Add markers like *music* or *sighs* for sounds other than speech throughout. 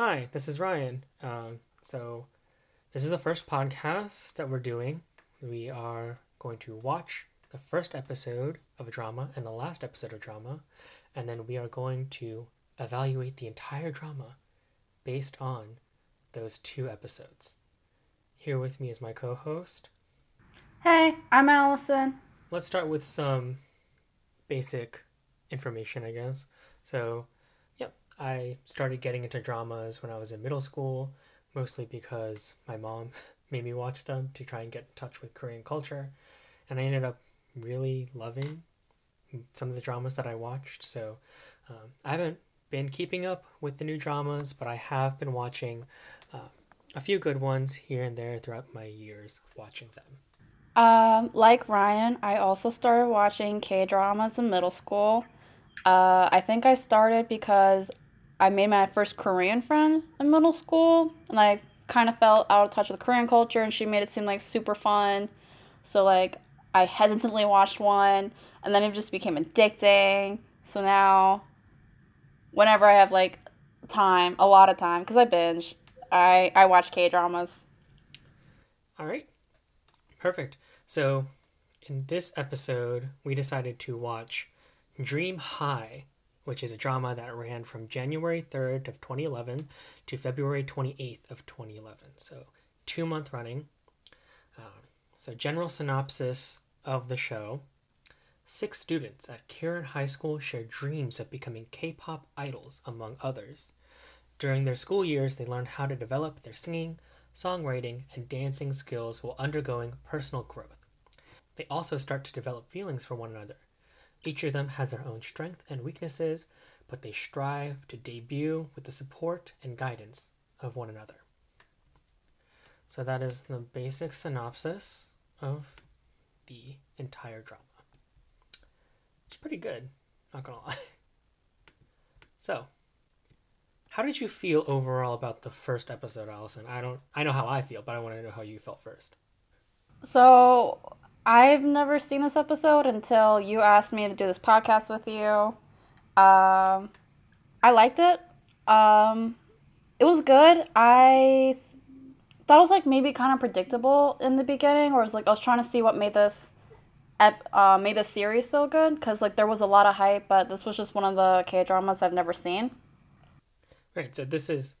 Hi, this is Ryan. Um, so, this is the first podcast that we're doing. We are going to watch the first episode of a drama and the last episode of drama, and then we are going to evaluate the entire drama based on those two episodes. Here with me is my co host. Hey, I'm Allison. Let's start with some basic information, I guess. So, I started getting into dramas when I was in middle school, mostly because my mom *laughs* made me watch them to try and get in touch with Korean culture. And I ended up really loving some of the dramas that I watched. So, um, I haven't been keeping up with the new dramas, but I have been watching uh, a few good ones here and there throughout my years of watching them. Um, like Ryan, I also started watching K dramas in middle school. Uh, I think I started because I made my first Korean friend in middle school, and I kind of felt out of touch with Korean culture, and she made it seem like super fun. So like I hesitantly watched one, and then it just became addicting. So now, whenever I have like time, a lot of time, because I binge, I I watch K dramas. All right. Perfect. So, in this episode, we decided to watch Dream High, which is a drama that ran from January 3rd of 2011 to February 28th of 2011. So, two month running. Um, so, general synopsis of the show. Six students at Kirin High School share dreams of becoming K pop idols, among others. During their school years, they learn how to develop their singing, songwriting, and dancing skills while undergoing personal growth. They also start to develop feelings for one another. Each of them has their own strengths and weaknesses, but they strive to debut with the support and guidance of one another. So, that is the basic synopsis of the entire drama. It's pretty good, not gonna lie. *laughs* So, how did you feel overall about the first episode, Allison? I don't I know how I feel, but I want to know how you felt first. So, I've never seen this episode until you asked me to do this podcast with you. Um, I liked it. Um, it was good. I thought it was like maybe kind of predictable in the beginning, or it was like I was trying to see what made this ep- uh, made this series so good because like there was a lot of hype, but this was just one of the K dramas I've never seen. Right. So this is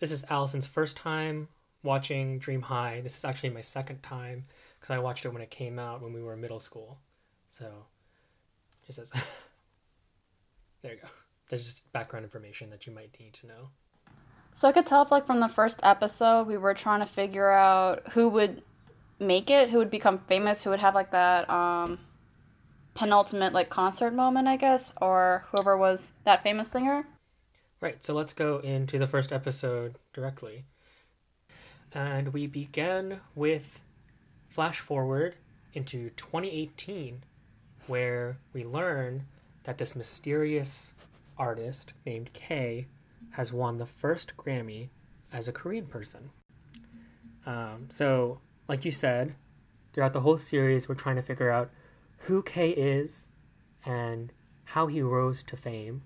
this is Allison's first time watching Dream High. This is actually my second time because I watched it when it came out when we were in middle school. So it says *laughs* there you go. There's just background information that you might need to know. So I could tell if like from the first episode we were trying to figure out who would make it, who would become famous, who would have like that um penultimate like concert moment, I guess, or whoever was that famous singer. Right, so let's go into the first episode directly. And we begin with flash forward into 2018, where we learn that this mysterious artist named K has won the first Grammy as a Korean person. Um, so, like you said, throughout the whole series, we're trying to figure out who K is and how he rose to fame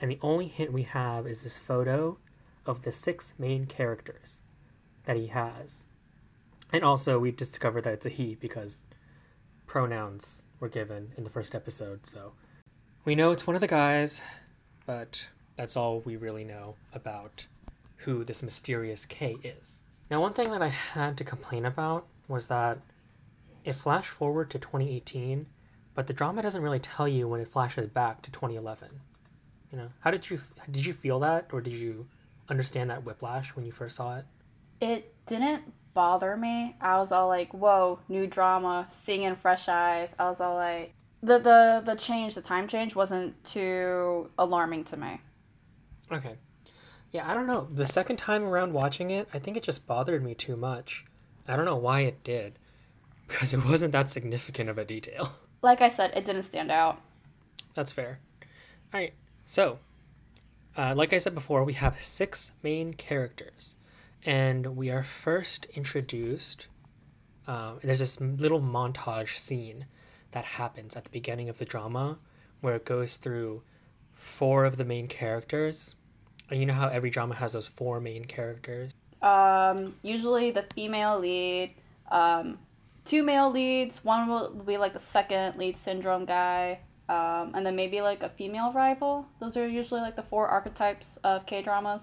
and the only hint we have is this photo of the six main characters that he has. And also, we discovered that it's a he because pronouns were given in the first episode, so we know it's one of the guys, but that's all we really know about who this mysterious K is. Now, one thing that I had to complain about was that it flashed forward to 2018, but the drama doesn't really tell you when it flashes back to 2011. You know, how did you did you feel that, or did you understand that whiplash when you first saw it? It didn't bother me. I was all like, "Whoa, new drama, seeing in fresh eyes." I was all like, the the the change, the time change, wasn't too alarming to me. Okay, yeah, I don't know. The second time around watching it, I think it just bothered me too much. I don't know why it did, because it wasn't that significant of a detail. *laughs* Like I said, it didn't stand out. That's fair. All right, so, uh, like I said before, we have six main characters, and we are first introduced. Uh, there's this little montage scene that happens at the beginning of the drama where it goes through four of the main characters And you know how every drama has those four main characters? Um, usually the female lead, um, two male leads. One will be like the second lead syndrome guy, um, and then maybe like a female rival. Those are usually like the four archetypes of K dramas.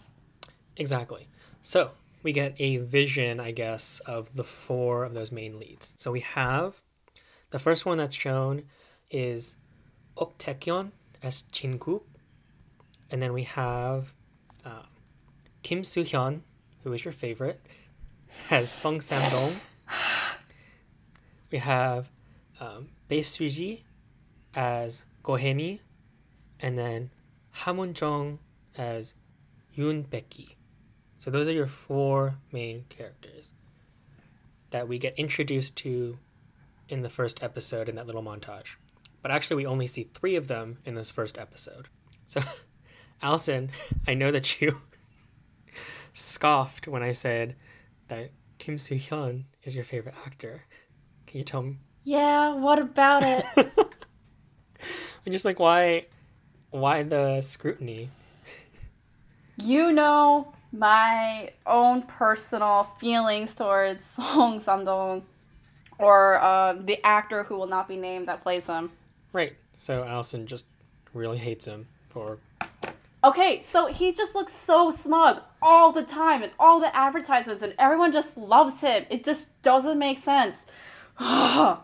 Exactly. So we get a vision, I guess, of the four of those main leads. So we have the first one that's shown is Ok as Jin-guk, and then we have uh, Kim Soo Hyun, who is your favorite, *laughs* as Song Sam Dong. We have um, Bae Suji as Gohemi, and then Ham Eun-jung as Yoon Becky. So those are your four main characters that we get introduced to in the first episode in that little montage. But actually, we only see three of them in this first episode. So, *laughs* Allison, I know that you *laughs* scoffed when I said that Kim Soo Hyun is your favorite actor. Can you tell me? Yeah, what about it? *laughs* I'm just like, why, why the scrutiny? you know my own personal feelings towards *laughs* Song Samdong, or uh, the actor who will not be named that plays him. Right. So Allison just really hates him for. Okay, so he just looks so smug all the time and all the advertisements, and everyone just loves him. It just doesn't make sense. *sighs* We're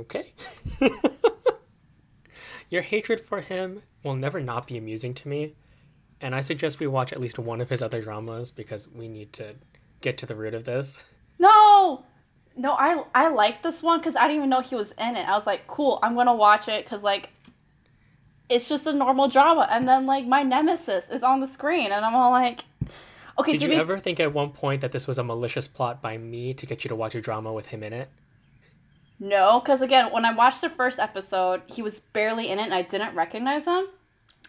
okay. *laughs* Your hatred for him will never not be amusing to me, and I suggest we watch at least one of his other dramas because we need to get to the root of this. no, no, I I like this one because I didn't even know he was in it. I was like, cool, I'm gonna watch it because like, it's just a normal drama, and then like my nemesis is on the screen, and I'm all like, okay. Did you be- ever think at one point that this was a malicious plot by me to get you to watch a drama with him in it? No, because again, when I watched the first episode, he was barely in it, and I didn't recognize him.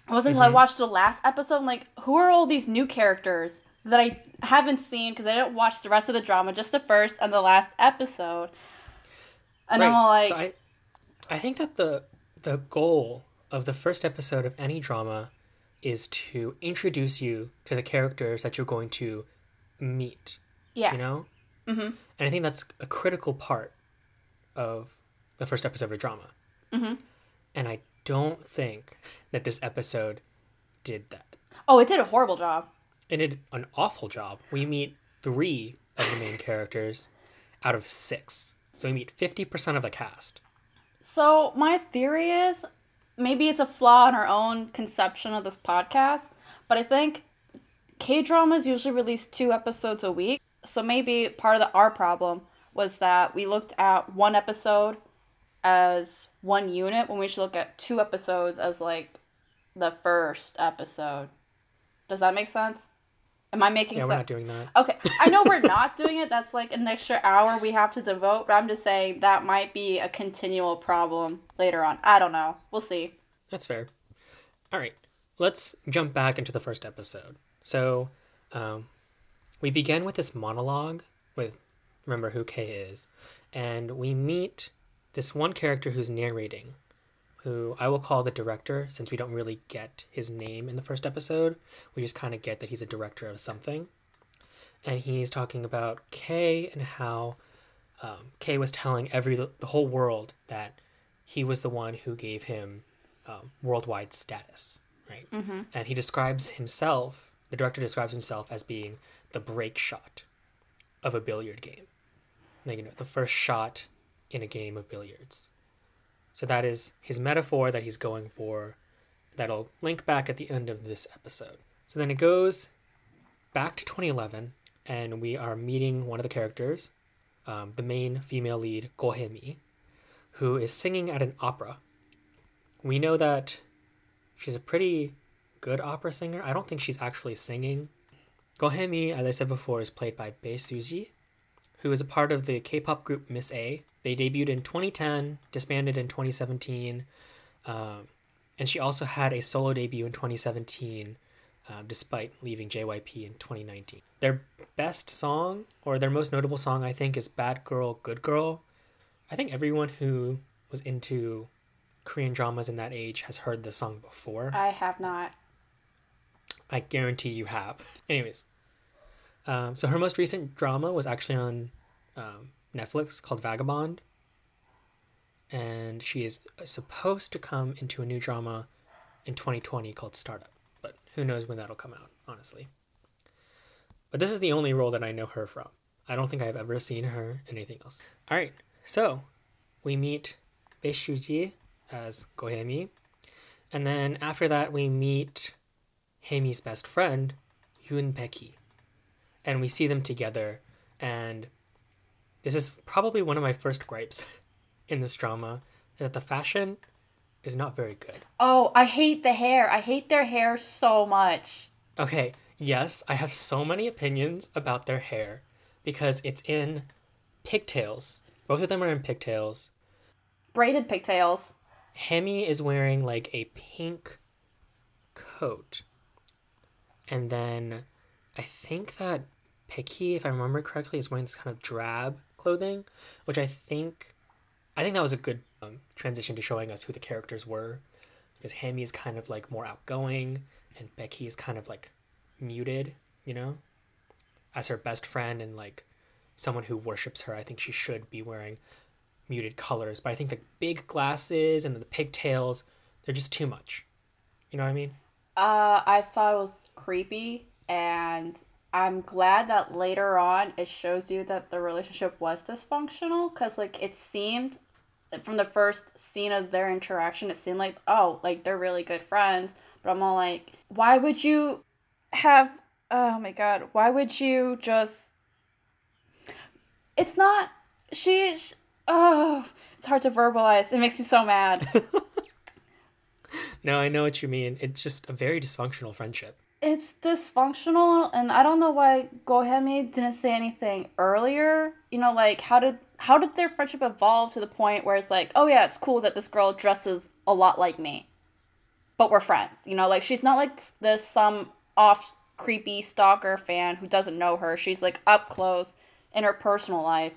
It wasn't until I watched the last episode. I'm like, who are all these new characters that I haven't seen because I didn't watch the rest of the drama, just the first and the last episode. And I'm all like, so I, I think that the the goal of the first episode of any drama is to introduce you to the characters that you're going to meet. yeah, You know. Mm-hmm. And I think that's a critical part of the first episode of a drama. Mm-hmm. And I don't think that this episode did that. oh, it did a horrible job. It did an awful job. We meet three of the main characters out of six. So we meet 50% of the cast. So my theory is maybe it's a flaw in our own conception of this podcast, but I think K dramas usually release two episodes a week. So maybe part of the our problem was that we looked at one episode as one unit when we should look at two episodes as like the first episode. Does that make sense? Am I making Yeah, sense? we're not doing that. Okay, I know we're not *laughs* doing it. That's like an extra hour we have to devote, but I'm just saying that might be a continual problem later on. I don't know. We'll see. That's fair. All right, let's jump back into the first episode. So, um, we begin with this monologue with remember who K is, and we meet this one character who's narrating, who I will call the director since we don't really get his name in the first episode. We just kind of get that he's a director of something, and he's talking about K and how um, K was telling every the whole world that he was the one who gave him um, worldwide status, right? Mm-hmm. And he describes himself, the director describes himself as being the break shot of a billiard game. Like, you know, the first shot in a game of billiards. So that is his metaphor that he's going for that'll link back at the end of this episode. So then it goes back to 2011, and we are meeting one of the characters, um, the main female lead, Gohemi, who is singing at an opera we know that she's a pretty good opera singer. I don't think she's actually singing. Gohemi, as I said before, is played by Bae Suji, who is a part of the K-pop group Miss A. They debuted in 2010, disbanded in 2017, um, and she also had a solo debut in 2017, uh, despite leaving JYP in 2019. Their best song, or their most notable song, I think, is "Bad Girl, Good Girl." I think everyone who was into Korean dramas in that age has heard the song before. I have not. I guarantee you have. *laughs* Anyways, um, so her most recent drama was actually on um, Netflix called Vagabond. And she is supposed to come into a new drama in 2020 called Startup. But who knows when that'll come out, honestly. But this is the only role that I know her from. I don't think I've ever seen her anything else. All right, so we meet Bae Suji as Gohemi. And then after that, we meet Hemi's best friend, Yoon Baeki. And we see them together. And this is probably one of my first gripes in this drama that the fashion is not very good. Oh, I hate the hair. I hate their hair so much. Okay, yes, I have so many opinions about their hair because it's in pigtails. Both of them are in pigtails. Braided pigtails. Hemi is wearing like a pink coat. And then I think that Baeki, if I remember correctly, is wearing this kind of drab clothing, which I think I think that was a good um, transition to showing us who the characters were. Because Hammy is kind of like more outgoing and Becky is kind of like muted, you know? As her best friend and like someone who worships her, I think she should be wearing muted colors. But I think the big glasses and the pigtails, they're just too much. You know what I mean? Uh, I thought it was creepy, and I'm glad that later on it shows you that the relationship was dysfunctional because, like, it seemed from the first scene of their interaction, it seemed like, oh, like they're really good friends. But I'm all like, why would you have, oh my god, why would you just. It's not. She. Oh, it's hard to verbalize. It makes me so mad. *laughs* no, I know what you mean. It's just a very dysfunctional friendship. It's dysfunctional, and I don't know why Gohemi didn't say anything earlier. You know, like how did how did their friendship evolve to the point where it's like, oh yeah, it's cool that this girl dresses a lot like me, but we're friends. You know, like she's not like this some off creepy stalker fan who doesn't know her. She's like up close in her personal life,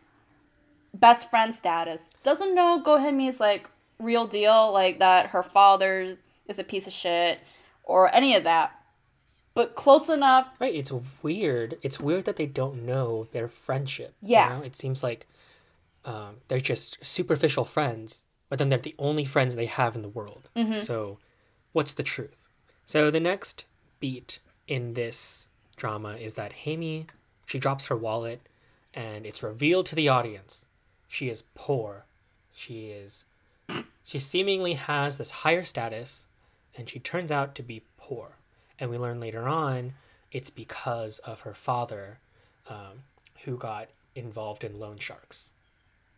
best friend status. Doesn't know Gohemi's like real deal, like that her father is a piece of shit or any of that. But close enough. Right, it's weird. It's weird that they don't know their friendship. Yeah. You know? It seems like um, they're just superficial friends, but then they're the only friends they have in the world. Mm-hmm. So, what's the truth? So, the next beat in this drama is that Hemi, she drops her wallet, and it's revealed to the audience she is poor. She is. She seemingly has this higher status, and she turns out to be poor. And we learn later on it's because of her father, um, who got involved in loan sharks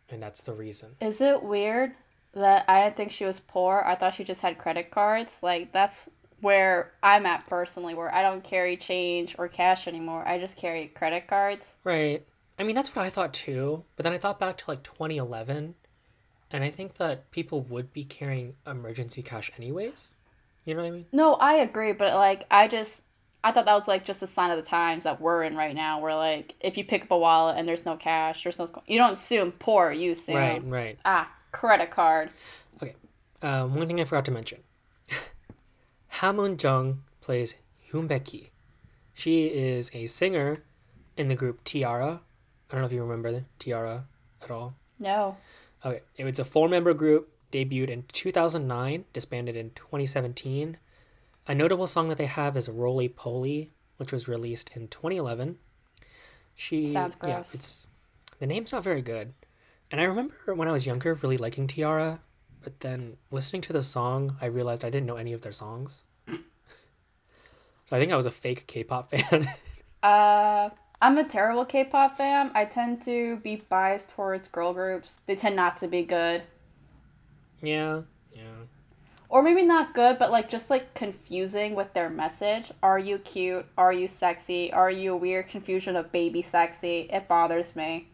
and that's the reason. Is it weird that I didn't think she was poor? I thought she just had credit cards. Like that's where I'm at personally, where I don't carry change or cash anymore. I just carry credit cards. Right. I mean, that's what I thought too. But then I thought back to like 2011, and I think that people would be carrying emergency cash anyways. You know what I mean? No, I agree, but like I just I thought that was like just a sign of the times that we're in right now. Where like if you pick up a wallet and there's no cash, there's no you don't assume poor, you assume right, right. Ah, credit card. Okay, um, one thing I forgot to mention. *laughs* Ham Eun-jung plays Hyun Baeki. She is a singer in the group T-ara. I don't know if you remember T-ara at all. No. Okay, it was a four-member group debuted in 2009, disbanded in 2017 a notable song that they have is Roly Poly, which was released in 2011. She Sounds gross. yeah, it's the name's not very good. And I remember when I was younger really liking T-ara, but then listening to the song, I realized I didn't know any of their songs. *laughs* so I think I was a fake K-pop *laughs* fan. uh I'm a terrible K-pop fan. I tend to be biased towards girl groups. They tend not to be good. Yeah, yeah or maybe not good, but like just like confusing with their message. Are you cute? Are you sexy? Are you a weird confusion of baby sexy? It bothers me.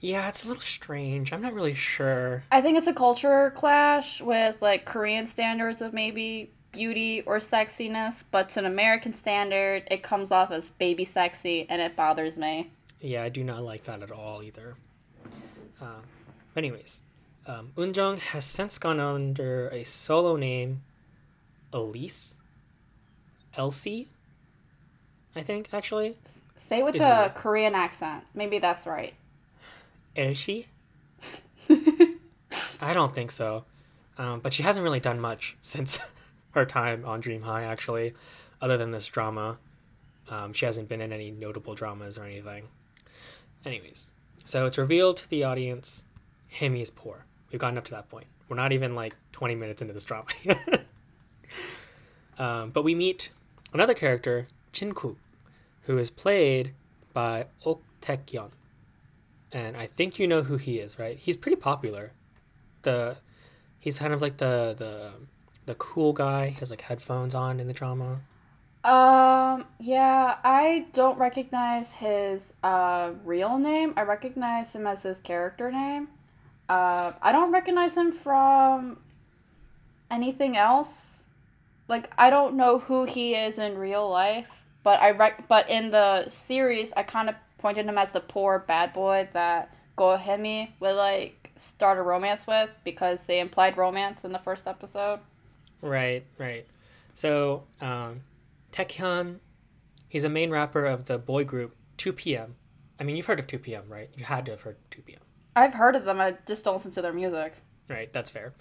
Yeah, it's a little strange. I'm not really sure. I think it's a culture clash with like Korean standards of maybe beauty or sexiness, but to an American standard, it comes off as baby sexy and it bothers me. Yeah, I do not like that at all either. Uh, anyways, um, Eunjung has since gone under a solo name, Elise. Elsie. I think actually Say with Is real. Korean accent. Maybe that's right. Elsie. *laughs* I don't think so, um, but she hasn't really done much *laughs* since *laughs* her time on Dream High. Actually, other than this drama, um, she hasn't been in any notable dramas or anything. Anyways, so it's revealed to the audience, Himi's poor. We've gotten up to that point. We're not even like twenty minutes into this drama. *laughs* um, but we meet another character, Chinku, who is played by Ok Taek-yeon. And I think you know who he is, right? He's pretty popular. The he's kind of like the the the cool guy. He has like headphones on in the drama. Um, yeah, I don't recognize his uh real name. I recognize him as his character name. Uh, I don't recognize him from anything else. Like I don't know who he is in real life, but I rec- but in the series I kind of pointed him as the poor bad boy that Gohemi would like start a romance with because they implied romance in the first episode. Right, right. So, um, Taek-yeon, he's a main rapper of the boy group 2PM. I mean, you've heard of 2PM, right? You had to have heard 2PM. I've heard of them. I just don't listen to their music. Right, that's fair.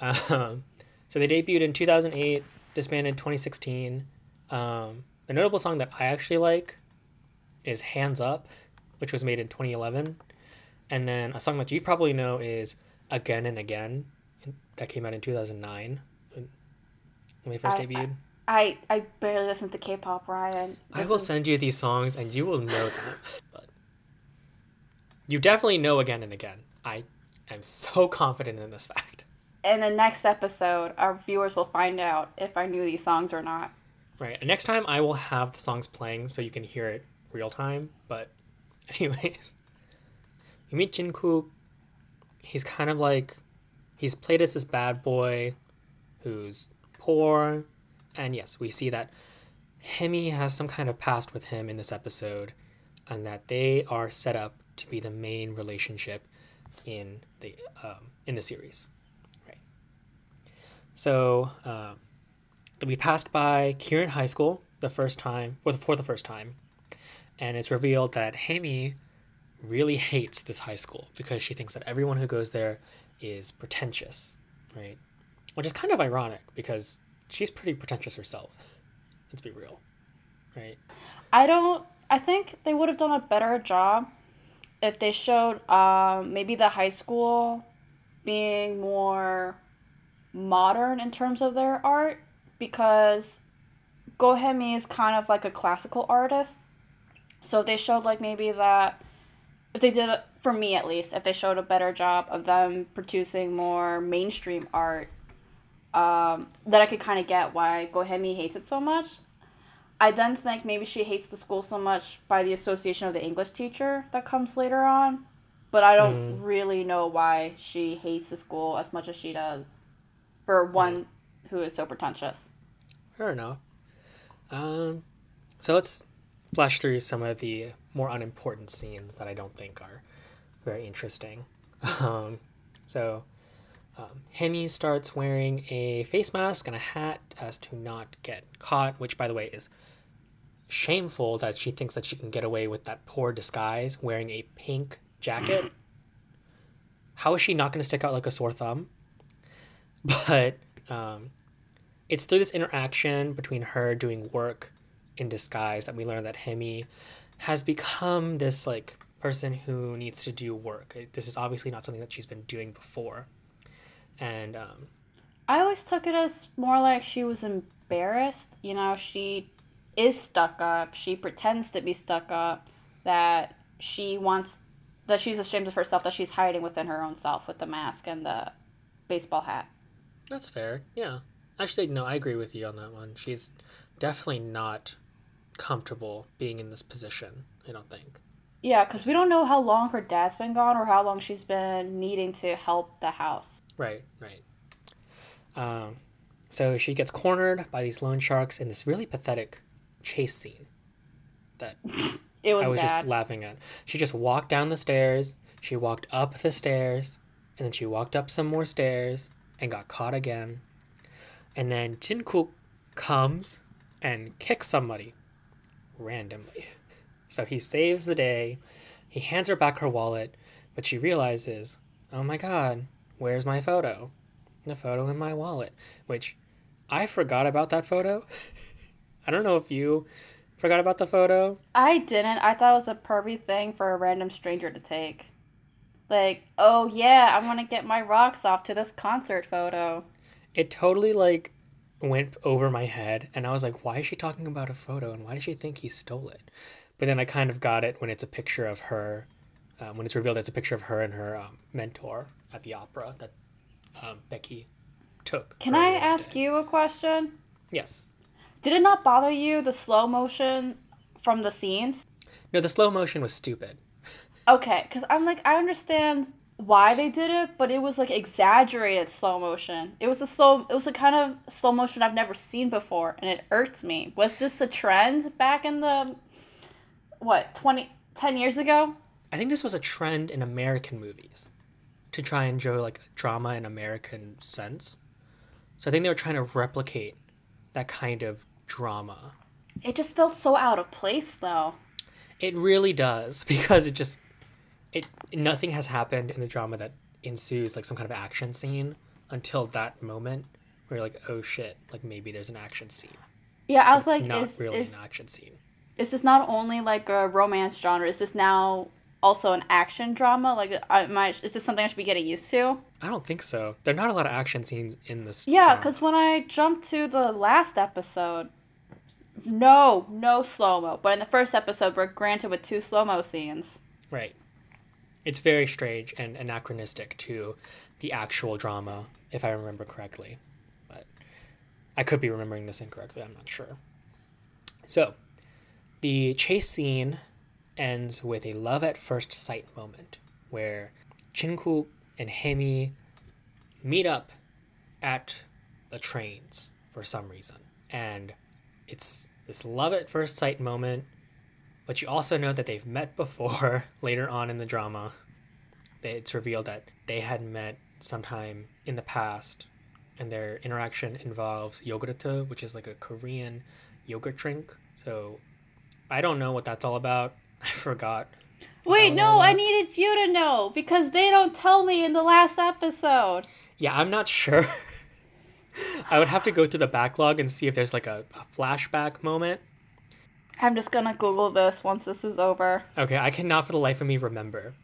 Um, so they debuted in 2008, disbanded 2016. Um, the notable song that I actually like is Hands Up, which was made in 2011. And then a song that you probably know is Again and Again, that came out in 2009 when when they first I- debuted. I I barely listen to K-pop, Ryan. I will is- send you these songs and you will know them. *laughs* But you definitely know Again and Again. I am so *laughs* confident in this fact. In the next episode, our viewers will find out if I knew these songs or not. Right. Next time I will have the songs playing so you can hear it real time. But *laughs* anyways. You meet Jinku. He's kind of like he's played as this bad boy who's poor. And yes, we see that Hemi has some kind of past with him in this episode, and that they are set up to be the main relationship in the um, in the series. Right. So um, we passed by Kirin High School the first time, for the, for the first time, and it's revealed that Hemi really hates this high school because she thinks that everyone who goes there is pretentious, right? Which is kind of ironic because she's pretty pretentious herself. *laughs* Let's be real, right? I don't. I think they would have done a better job if they showed um, maybe the high school being more modern in terms of their art because Gohemi is kind of like a classical artist. So if they showed like maybe that if they did for me at least if they showed a better job of them producing more mainstream art um, then I could kind of get why Gohemi hates it so much. I then think maybe she hates the school so much by the association of the English teacher that comes later on. But I don't really know why she hates the school as much as she does for one who is so pretentious. Fair enough. Um, so let's flash through some of the more unimportant scenes that I don't think are very interesting. *laughs* Um, so, um, Hemi starts wearing a face mask and a hat as to not get caught, which, by the way, is shameful that she thinks that she can get away with that poor disguise wearing a pink jacket. *clears throat* How is she not going to stick out like a sore thumb? *laughs* But um, it's through this interaction between her doing work in disguise that we learn that Hemi has become this like person who needs to do work. This is obviously not something that she's been doing before, and um, I always took it as more like she was embarrassed. You know, she is stuck up. She pretends to be stuck up. That she wants, that she's ashamed of herself. That she's hiding within her own self with the mask and the baseball hat. that's fair. Yeah, actually, no, I agree with you on that one. She's definitely not comfortable being in this position. I don't think. Yeah, because we don't know how long her dad's been gone or how long she's been needing to help the house. Right, right. Um, so she gets cornered by these loan sharks in this really pathetic chase scene that It was, I was bad. just laughing at. She just walked down the stairs, she walked up the stairs, and then she walked up some more stairs and got caught again. And then Jin Kook comes and kicks somebody randomly. *laughs* So he saves the day. He hands her back her wallet, but she realizes, oh my god, where's my photo? The photo in my wallet. Which I forgot about that photo. *laughs* I don't know if you forgot about the photo. I didn't. I thought it was a pervy thing for a random stranger to take. Like, oh yeah, I want to get my rocks off to this concert photo. It totally like went over my head and I was like, why is she talking about a photo and why does she think he stole it? But then I kind of got it when it's a picture of her, um, when it's revealed it's a picture of her and her um, mentor at the opera that um, Becky took. Can I ask you a question? Yes. Did it not bother you the slow motion from the scenes? No, the slow motion was stupid. *laughs* Okay, because I'm like, I understand why they did it, but it was like exaggerated slow motion. It was a slow, it was a kind of slow motion I've never seen before, and it irks me. Was this a trend back in the, what, 20, 10 years ago? I think this was a trend in American movies to try and show like drama in American sense. So I think they were trying to replicate that kind of drama. It just felt so out of place, though. It really does *laughs* because it just it nothing has happened in the drama that ensues like some kind of action scene until that moment where you're like, oh shit, like maybe there's an action scene. Yeah, I was It's like, not is, really is, an action scene. is this not only like a romance genre? Is this now also an action drama? Like, I, is this something I should be getting used to? I don't think so. There are not a lot of action scenes in this. Yeah, because when I jumped to the last episode, no, no slow mo. But in the first episode, we're granted with two slow mo scenes. Right. It's very strange and anachronistic to the actual drama, if I remember correctly. But I could be remembering this incorrectly, I'm not sure. So, the chase scene ends with a love at first sight moment where Chinkook and Hemi meet up at the trains for some reason. And it's this love at first sight moment but you also know that they've met before *laughs* later on in the drama. It's revealed that they had met sometime in the past, and their interaction involves yogurt, which is like a Korean yogurt drink. So I don't know what that's all about. *laughs* I forgot. Wait, no, I needed you to know because they don't tell me in the last episode. Yeah, I'm not sure. *laughs* I would have to go through the backlog and see if there's like a, a flashback moment. I'm just gonna Google this once this is over. Okay, I cannot for the life of me remember.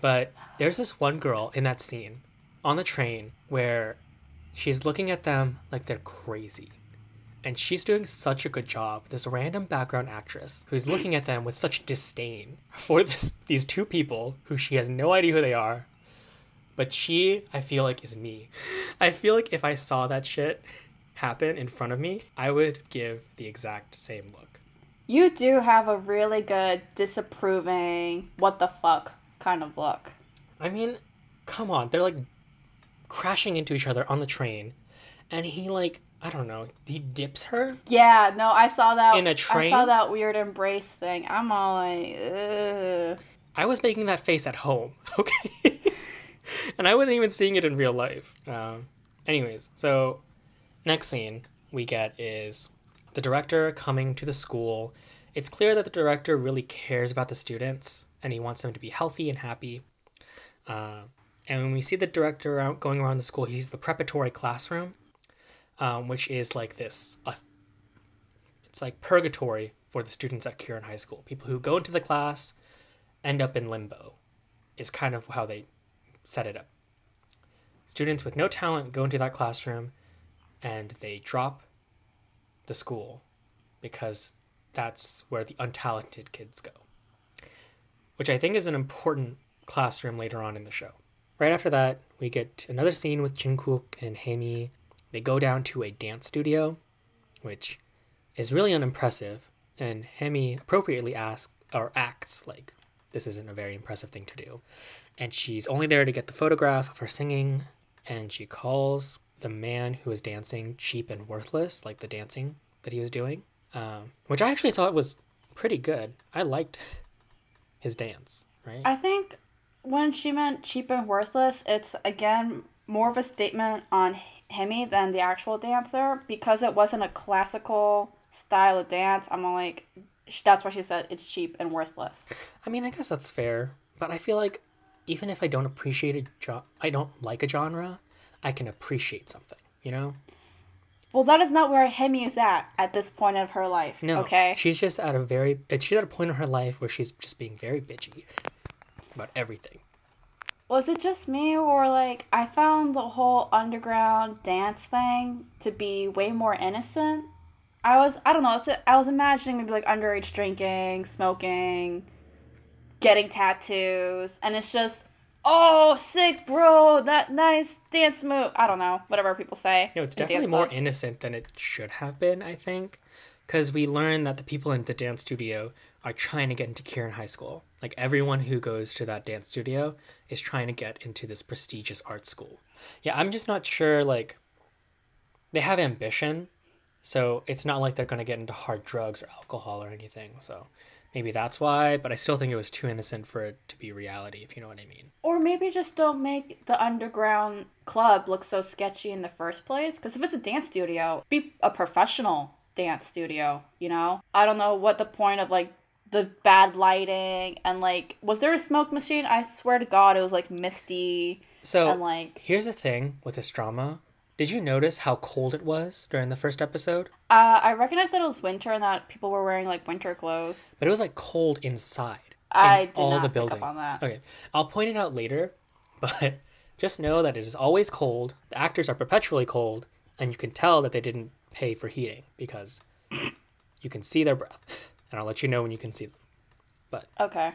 But there's this one girl in that scene on the train where she's looking at them like they're crazy. And she's doing such a good job. This random background actress who's looking at them with such disdain *laughs* for this these two people who she has no idea who they are. But she, I feel like, is me. I feel like if I saw that shit happen in front of me, I would give the exact same look. You do have a really good disapproving, what the fuck kind of look. I mean, come on. They're like crashing into each other on the train. And he, like, I don't know, he dips her? Yeah, no, I saw that. In a train? I saw that weird embrace thing. I'm all like, ugh. I was making that face at home, *laughs* okay? *laughs* and I wasn't even seeing it in real life. Um, anyways, so next scene we get is the director coming to the school. It's clear that the director really cares about the students and he wants them to be healthy and happy. Uh, and when we see the director out going around the school, he sees the preparatory classroom, um, which is like this. Uh, it's like purgatory for the students at Kirin High School. People who go into the class end up in limbo, is kind of how they set it up. Students with no talent go into that classroom and they drop the school because that's where the untalented kids go. Which I think is an important classroom later on in the show. Right after that, we get another scene with Jungkook and Hemi. They go down to a dance studio, which is really unimpressive, and Hemi appropriately asks or acts like this isn't a very impressive thing to do. And she's only there to get the photograph of her singing, and she calls the man who was dancing cheap and worthless, like the dancing that he was doing, um, which I actually thought was pretty good. I liked *laughs* his dance, right? I think when she meant cheap and worthless, it's again more of a statement on Hemi than the actual dancer because it wasn't a classical style of dance, I'm like, that's why she said it's cheap and worthless. I mean, I guess that's fair, but I feel like even if I don't appreciate a jo- I don't like a genre, I can appreciate something, you know? Well, that is not where Hemi is at at this point of her life. No. Okay. She's just at a very she's at a point in her life where she's just being very bitchy about everything. Was it just me, or like I found the whole underground dance thing to be way more innocent? I was, I don't know, I was imagining maybe like underage drinking, smoking, getting tattoos, and it's just, oh, sick, bro, that nice dance move. I don't know, whatever people say. No, it's definitely more clubs. innocent than it should have been, I think. Because we learn that the people in the dance studio are trying to get into Kirin High School. Like, everyone who goes to that dance studio is trying to get into this prestigious art school. Yeah, I'm just not sure, like, they have ambition, so it's not like they're going to get into hard drugs or alcohol or anything. So maybe that's why, but I still think it was too innocent for it to be reality, if you know what I mean. Or maybe just don't make the underground club look so sketchy in the first place. Because if it's a dance studio, be a professional dance studio, you know? I don't know what the point of like the bad lighting and like, was there a smoke machine? I swear to God, it was like misty So and like, here's the thing with this drama. Did you notice how cold it was during the first episode? uh, I recognized that it was winter and that people were wearing like winter clothes. But it was like cold inside. I in did all not the pick buildings. up on that. Okay. I'll point it out later, *laughs* but just know that it is always cold. The actors are perpetually cold, and you can tell that they didn't pay for heating because you can see their breath. *laughs* And I'll let you know when you can see them. But Okay.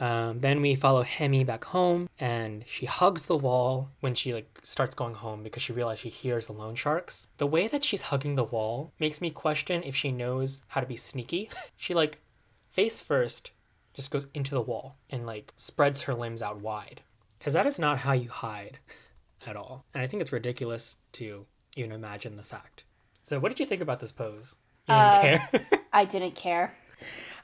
Um, then we follow Hemi back home, and she hugs the wall when she like starts going home because she realizes she hears the loan sharks. The way that she's hugging the wall makes me question if she knows how to be sneaky. *laughs* she like face first just goes into the wall and like spreads her limbs out wide because that is not how you hide *laughs* at all. And I think it's ridiculous to even imagine the fact. So, what did you think about this pose? You didn't Uh, care. *laughs* I didn't care.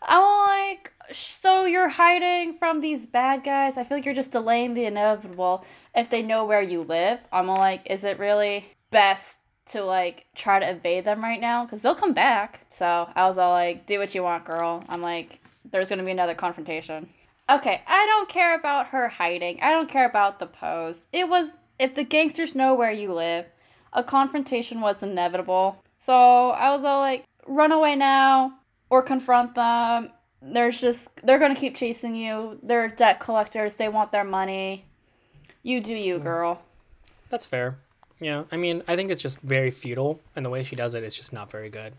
I'm like, so you're hiding from these bad guys? I feel like you're just delaying the inevitable if they know where you live. I'm like, is it really best to like try to evade them right now? Because they'll come back. So I was all like, do what you want, girl. I'm like, there's gonna be another confrontation. Okay, I don't care about her hiding. I don't care about the pose. It was, if the gangsters know where you live, a confrontation was inevitable. So I was all like, run away now or confront them. There's just they're gonna keep chasing you. They're debt collectors. They want their money. You do you, girl. That's fair. Yeah, I mean, I think it's just very futile, and the way she does it is just not very good.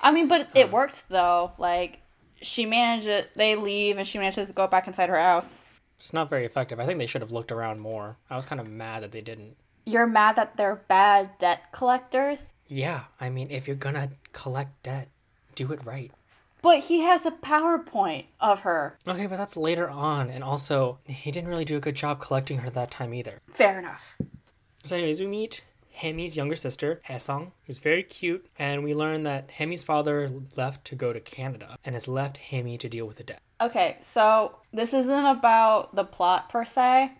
I mean, but it uh. worked though. Like she managed it. They leave, and she manages to go back inside her house. It's not very effective. I think they should have looked around more. I was kind of mad that they didn't. You're mad that they're bad debt collectors, Yeah, I mean, if you're gonna collect debt, do it right. But he has a PowerPoint of her. Okay, but that's later on, and also, he didn't really do a good job collecting her that time either. Fair enough. So, anyways, we meet Hemi's younger sister, Haesung, who's very cute, and we learn that Hemi's father left to go to Canada and has left Hemi to deal with the debt. Okay, so this isn't about the plot per se,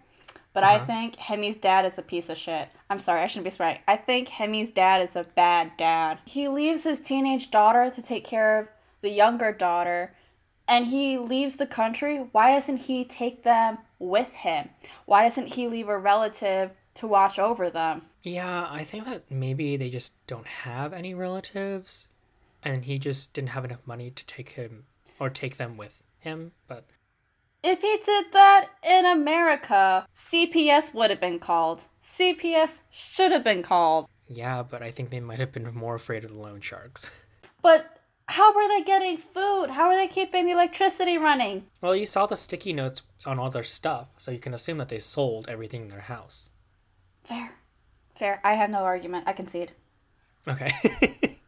but I Uh-huh. think Hemi's dad is a piece of shit. I'm sorry, I shouldn't be spreading. I think Hemi's dad is a bad dad. He leaves his teenage daughter to take care of the younger daughter, and he leaves the country. Why doesn't he take them with him? Why doesn't he leave a relative to watch over them? Yeah, I think that maybe they just don't have any relatives, and he just didn't have enough money to take him or take them with him. But If he did that in America, CPS would have been called. CPS should have been called. yeah, but I think they might have been more afraid of the loan sharks. *laughs* But how were they getting food? How are they keeping the electricity running? well, you saw the sticky notes on all their stuff, so you can assume that they sold everything in their house. Fair. Fair. I have no argument. I concede. Okay. *laughs*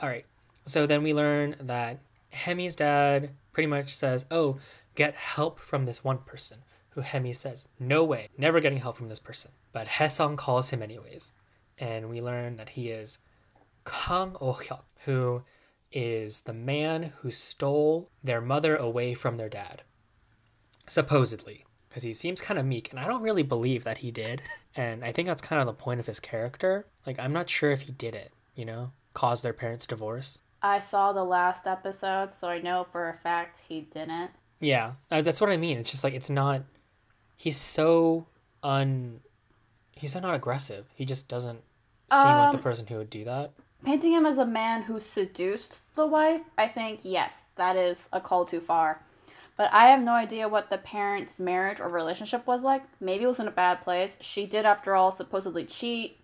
all right. So then we learn that Hemi's dad pretty much says, "Oh, get help from this one person." Who Hemi says, "No way, never getting help from this person." But Haesung calls him anyways, and we learn that he is Kang Oh-hyuk, who is the man who stole their mother away from their dad. Supposedly, because he seems kind of meek, and I don't really believe that he did. *laughs* And I think that's kind of the point of his character. Like, I'm not sure if he did it, you know? cause their parents' divorce. I saw the last episode, so I know for a fact he didn't. Yeah, uh, that's what I mean. It's just like it's not. He's so un. He's so not aggressive. He just doesn't seem like the Um, person who would do that. Painting him as a man who seduced the wife, I think, yes, that is a call too far. But I have no idea what the parents' marriage or relationship was like. Maybe it was in a bad place. She did, after all, supposedly cheat.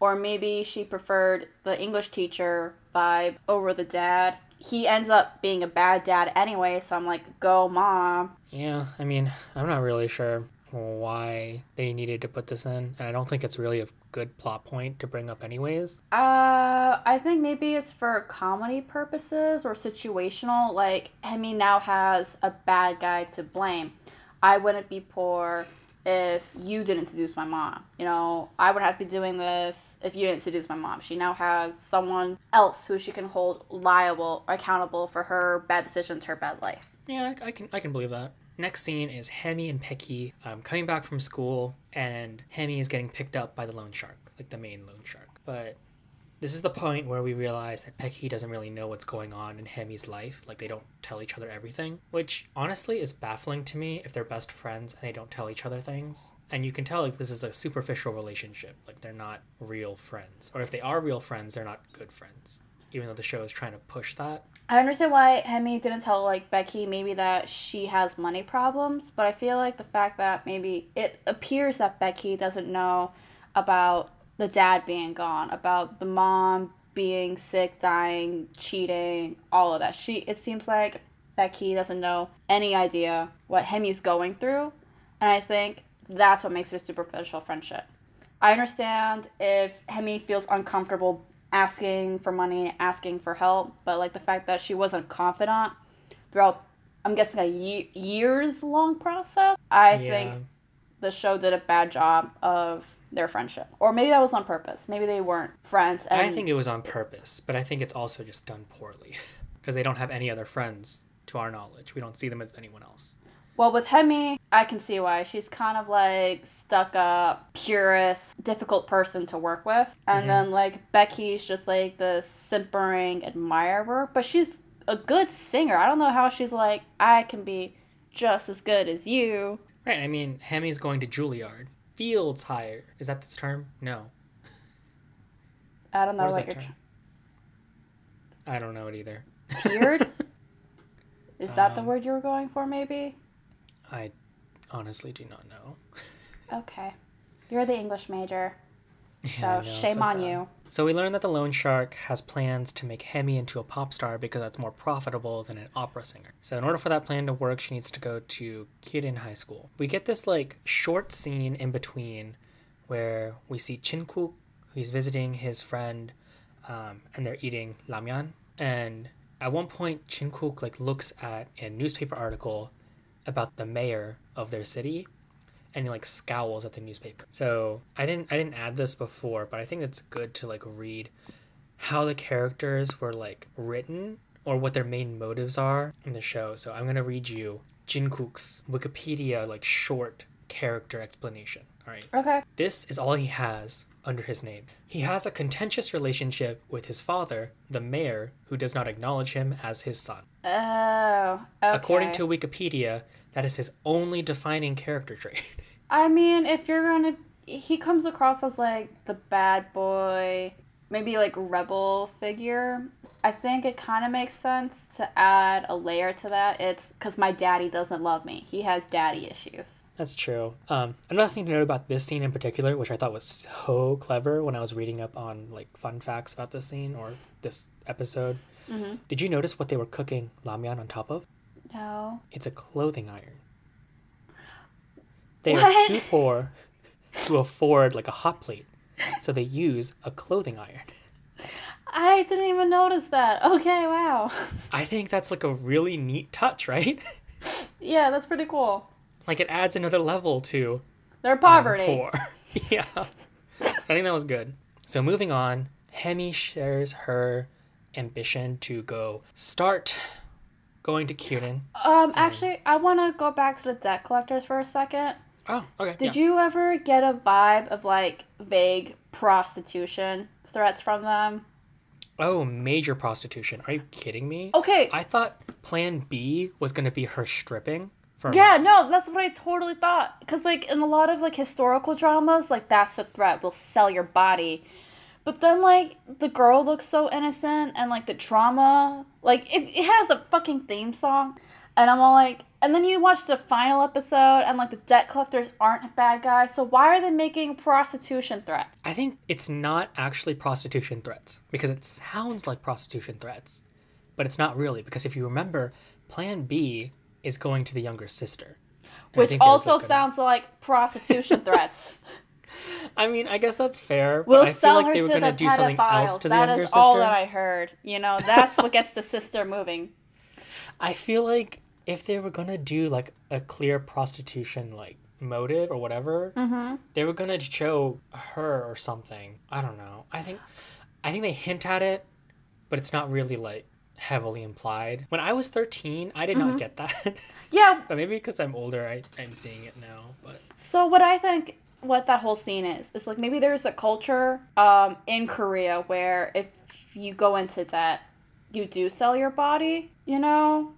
Or maybe she preferred the English teacher vibe over the dad. He ends up being a bad dad anyway, so I'm like, go, mom. Yeah, I mean, I'm not really sure why they needed to put this in, and I don't think it's really a good plot point to bring up, anyways. Uh, I think maybe it's for comedy purposes or situational. Like, Hemi now has a bad guy to blame. I wouldn't be poor if you didn't seduce my mom. You know, I would have to be doing this if you didn't seduce my mom. She now has someone else who she can hold liable, accountable for her bad decisions, her bad life. Yeah, I, I can I can believe that. Next scene is Hemi and Becky um, coming back from school, and Hemi is getting picked up by the loan shark, like the main loan shark. But this is the point where we realize that Becky doesn't really know what's going on in Hemi's life. Like they don't tell each other everything, which honestly is baffling to me if they're best friends and they don't tell each other things. And you can tell like this is a superficial relationship. Like they're not real friends, or if they are real friends, they're not good friends. Even though the show is trying to push that. I understand why Hemi didn't tell like Becky maybe that she has money problems, but I feel like the fact that maybe it appears that Becky doesn't know about the dad being gone, about the mom being sick, dying, cheating, all of that. She it seems like Becky doesn't know any idea what Hemi's going through, and I think that's what makes a superficial friendship. I understand if Hemi feels uncomfortable asking for money, asking for help, but like the fact that she wasn't confident throughout, I'm guessing a ye- years long process, I think the show did a bad job of their friendship. Or maybe that was on purpose. Maybe they weren't friends. And I think it was on purpose, but I think it's also just done poorly *laughs* because they don't have any other friends to our knowledge. We don't see them with anyone else. Well, with Hemi, I can see why. She's kind of like stuck up, purist, difficult person to work with. And then like Becky's just like the simpering admirer, but she's a good singer. I don't know how she's like, I can be just as good as you. Right. I mean, Hemi's going to Juilliard. Fields higher. Is that this term? No. I don't know What what, that term? I don't know it either. tiered. *laughs* Is that the Um, word you were going for, maybe? I honestly do not know. Okay. You're the English major, *laughs* so Yeah, I know, shame so on sad. you. So we learn that the loan shark has plans to make Hemi into a pop star because that's more profitable than an opera singer. So in order for that plan to work, she needs to go to Kirin High School. We get this like short scene in between where we see Chin-kook, who's visiting his friend, um, and they're eating ramyun. And at one point, Chin-kook like looks at a newspaper article about the mayor of their city and he like scowls at the newspaper. So I didn't I didn't add this before, but I think it's good to like read how the characters were like written or what their main motives are in the show. So I'm gonna read you Jin-kook's Wikipedia like short character explanation. All right. Okay. This is all he has under his name. He has a contentious relationship with his father, the mayor, who does not acknowledge him as his son. Oh, okay. According to Wikipedia, that is his only defining character trait. *laughs* I mean, if you're gonna, he comes across as like the bad boy, maybe like rebel figure. I think it kind of makes sense to add a layer to that. It's because my daddy doesn't love me. He has daddy issues. That's true. Um, another thing to note about this scene in particular, which I thought was so clever when I was reading up on like fun facts about this scene or this episode. Mm-hmm. Did you notice what they were cooking ramyun on top of? No. It's a clothing iron. They What? are too poor to afford like a hot plate, so they use a clothing iron. I didn't even notice that. Okay, wow. I think that's like a really neat touch, right? *laughs* yeah, that's pretty cool. Like it adds another level to They're I'm poverty. poor. *laughs* yeah. So I think that was good. So moving on, Hemi shares her ambition to go start going to Kirin. Um, actually, I want to go back to the debt collectors for a second. Oh, okay. Did yeah. you ever get a vibe of like vague prostitution threats from them? Oh, major prostitution. Are you kidding me? Okay. I thought plan B was going to be her stripping for Yeah, month. no, that's what I totally thought. Because, like, in a lot of, like, historical dramas, like, that's the threat. We'll sell your body. But then, like, the girl looks so innocent, and, like, the drama, like, it, it has the fucking theme song. And I'm all like, and then you watch the final episode, and, like, the debt collectors aren't bad guys. So why are they making prostitution threats? I think it's not actually prostitution threats because it sounds like prostitution threats, but it's not really because if you remember, plan B is going to the younger sister. And Which also like, gonna- sounds like prostitution threats. *laughs* I mean, I guess that's fair, but We'll I feel like they were to going to do something else to the That younger is sister. all that I heard. You know, that's what gets the sister moving. *laughs* I feel like if they were gonna do like a clear prostitution like motive or whatever, Mm-hmm. they were gonna show her or something. I don't know. I think I think they hint at it, but it's not really like heavily implied. When I was thirteen, I did Mm-hmm. not get that. *laughs* Yeah, but maybe because I'm older, I, I'm seeing it now. But So what I think what that whole scene is is like maybe there's a culture um, in Korea where if you go into debt, you do sell your body. You know,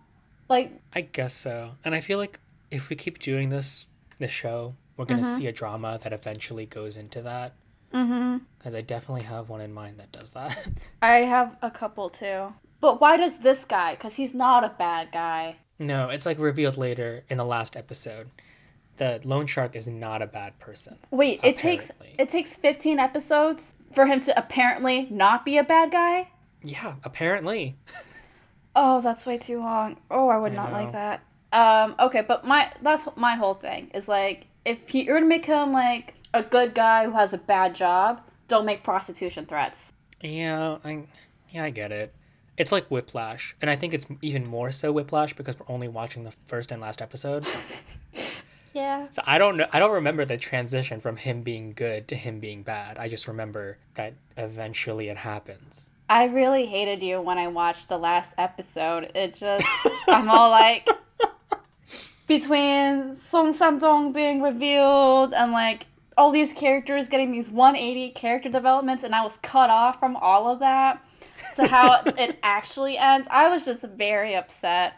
like I guess so. And I feel like if we keep doing this this show, we're gonna Mm-hmm. see a drama that eventually goes into that. mm-hmm. Because I definitely have one in mind that does that. *laughs* I have a couple too. But why does this guy? Because he's not a bad guy. No, it's like revealed later in the last episode. The loan shark is not a bad person. Wait, it takes it takes 15 episodes for him to apparently not be a bad guy. Yeah, apparently. *laughs* Oh, that's way too long. Oh, I would I not know. like that. Um, okay, but my that's my whole thing is like if you're gonna make him like a good guy who has a bad job, don't make prostitution threats. Yeah, I yeah, I get it. It's like Whiplash, and I think it's even more so Whiplash because we're only watching the first and last episode. *laughs* Yeah. So I don't know. I don't remember the transition from him being good to him being bad. I just remember that eventually it happens. I really hated you when I watched the last episode. It just I'm all like *laughs* between Song Samdong being revealed and like all these characters getting these 180 character developments and I was cut off from all of that to how *laughs* it actually ends. I was just very upset.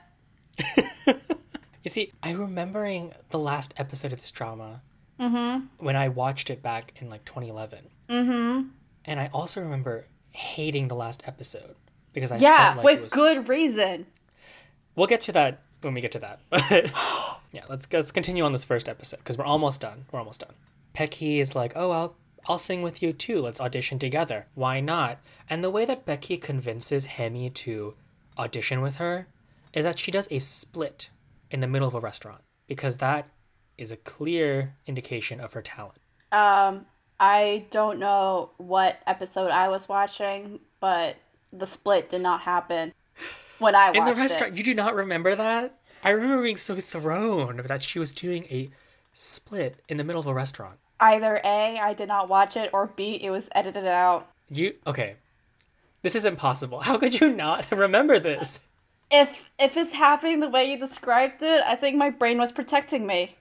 You see, I remembering the last episode of this drama Mhm. when I watched it back in like 2011. Mhm. And I also remember hating the last episode because I Yeah, felt like with it was. good reason. We'll get to that when we get to that. *laughs* *gasps* Yeah, let's let's continue on this first episode because we're almost done. We're almost done. Becky is like, "Oh, I'll I'll sing with you too. Let's audition together. Why not?" And the way that Becky convinces Hemi to audition with her is that she does a split in the middle of a restaurant because that is a clear indication of her talent. Um, I don't know what episode I was watching, but the split did not happen when I watched In the it. restaurant, you do not remember that? I remember being so thrown that she was doing a split in the middle of a restaurant. Either A, I did not watch it, or B, it was edited out. You okay? This is impossible. *laughs* How could you not *laughs* remember this? If if it's happening the way you described it, I think my brain was protecting me. *laughs*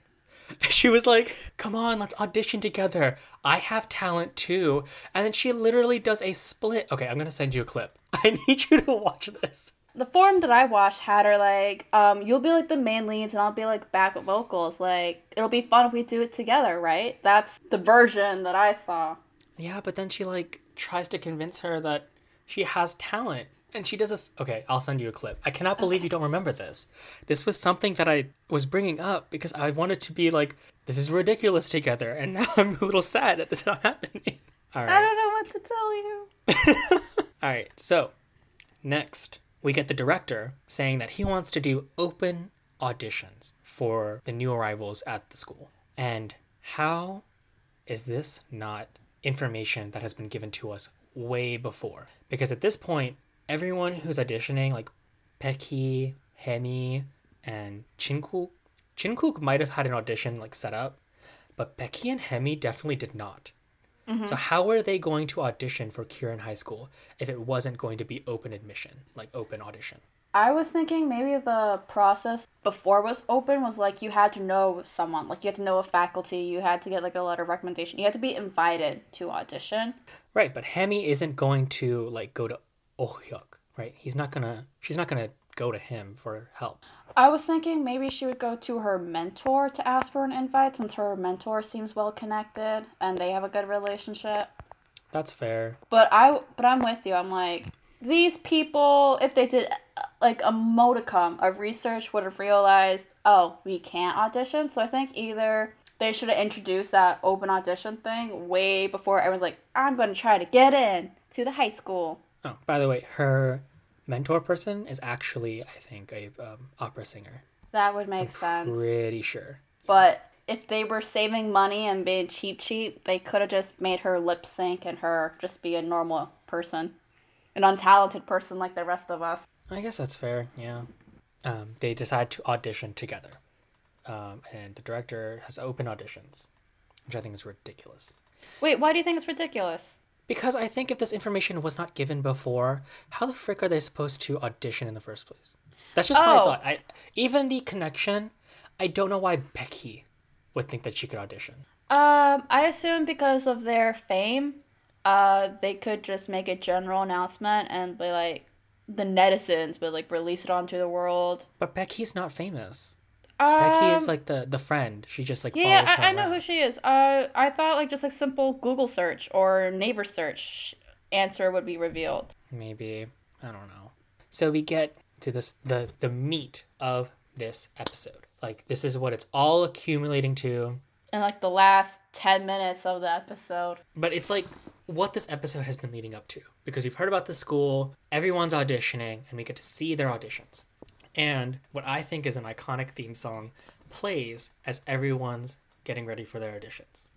She was like, "Come on, let's audition together. I have talent too." And then she literally does a split. Okay, I'm gonna send you a clip. I need you to watch this. The form that I watched had her like, um, you'll be like the main leads and I'll be like backup vocals. Like, it'll be fun if we do it together, right? That's the version that I saw. Yeah, but then she like tries to convince her that she has talent. And she does this. Okay, I'll send you a clip. I cannot believe you don't remember this. This was something that I was bringing up because I wanted to be like, this is ridiculous together. And *laughs* now I'm a little sad that this is not happening. *laughs* All I don't know what to tell you. *laughs* All right. So, next, we get the director saying that he wants to do open auditions for the new arrivals at the school. And how is this not information that has been given to us way before? Because at this point, everyone who's auditioning, like Becky, Hemi, and Chinkook, Chinkook might have had an audition like set up, but Becky and Hemi definitely did not. Mm-hmm. So how were they going to audition for Kirin High School if it wasn't going to be open admission, like open audition? I was thinking maybe the process before it was open was like you had to know someone, like you had to know a faculty, you had to get like a letter of recommendation, you had to be invited to audition. Right, but Hemi isn't going to like go to Oh Hyuk, right? He's not gonna. She's not gonna go to him for help. I was thinking maybe she would go to her mentor to ask for an invite since her mentor seems well connected and they have a good relationship. That's fair. But I but I'm with you. I'm like these people if they did like a modicum of research would have realized, "Oh, we can't audition." So I think either they should have introduced that open audition thing way before everyone's like, "I'm going to try to get in to the high school." Oh, by the way, her mentor person is actually, I think, a um, opera singer. That would make sense. Pretty sure. But if they were saving money and being cheap, cheap, they could have just made her lip sync and her just be a normal person, an untalented person like the rest of us. I guess that's fair. Yeah. Um, they decide to audition together, um, and the director has open auditions, which I think is ridiculous. Wait, why do you think it's ridiculous? Because I think if this information was not given before, how the frick are they supposed to audition in the first place? That's just my Oh. thought. I even the connection, I don't know why Becky would think that she could audition. Um, I assume because of their fame, uh, they could just make a general announcement and be like, the netizens would like release it onto the world. But Becky's not famous. Um, Becky is like the the friend. She just like Yeah, follows her I, I know around. who she is. Uh, I thought like just like simple Google search or Naver search answer would be revealed. Maybe I don't know. So we get to this the the meat of this episode. Like this is what it's all accumulating to. In like the last ten minutes of the episode. But it's like what this episode has been leading up to because we've heard about the school, everyone's auditioning, and we get to see their auditions. And what I think is an iconic theme song plays as everyone's getting ready for their auditions.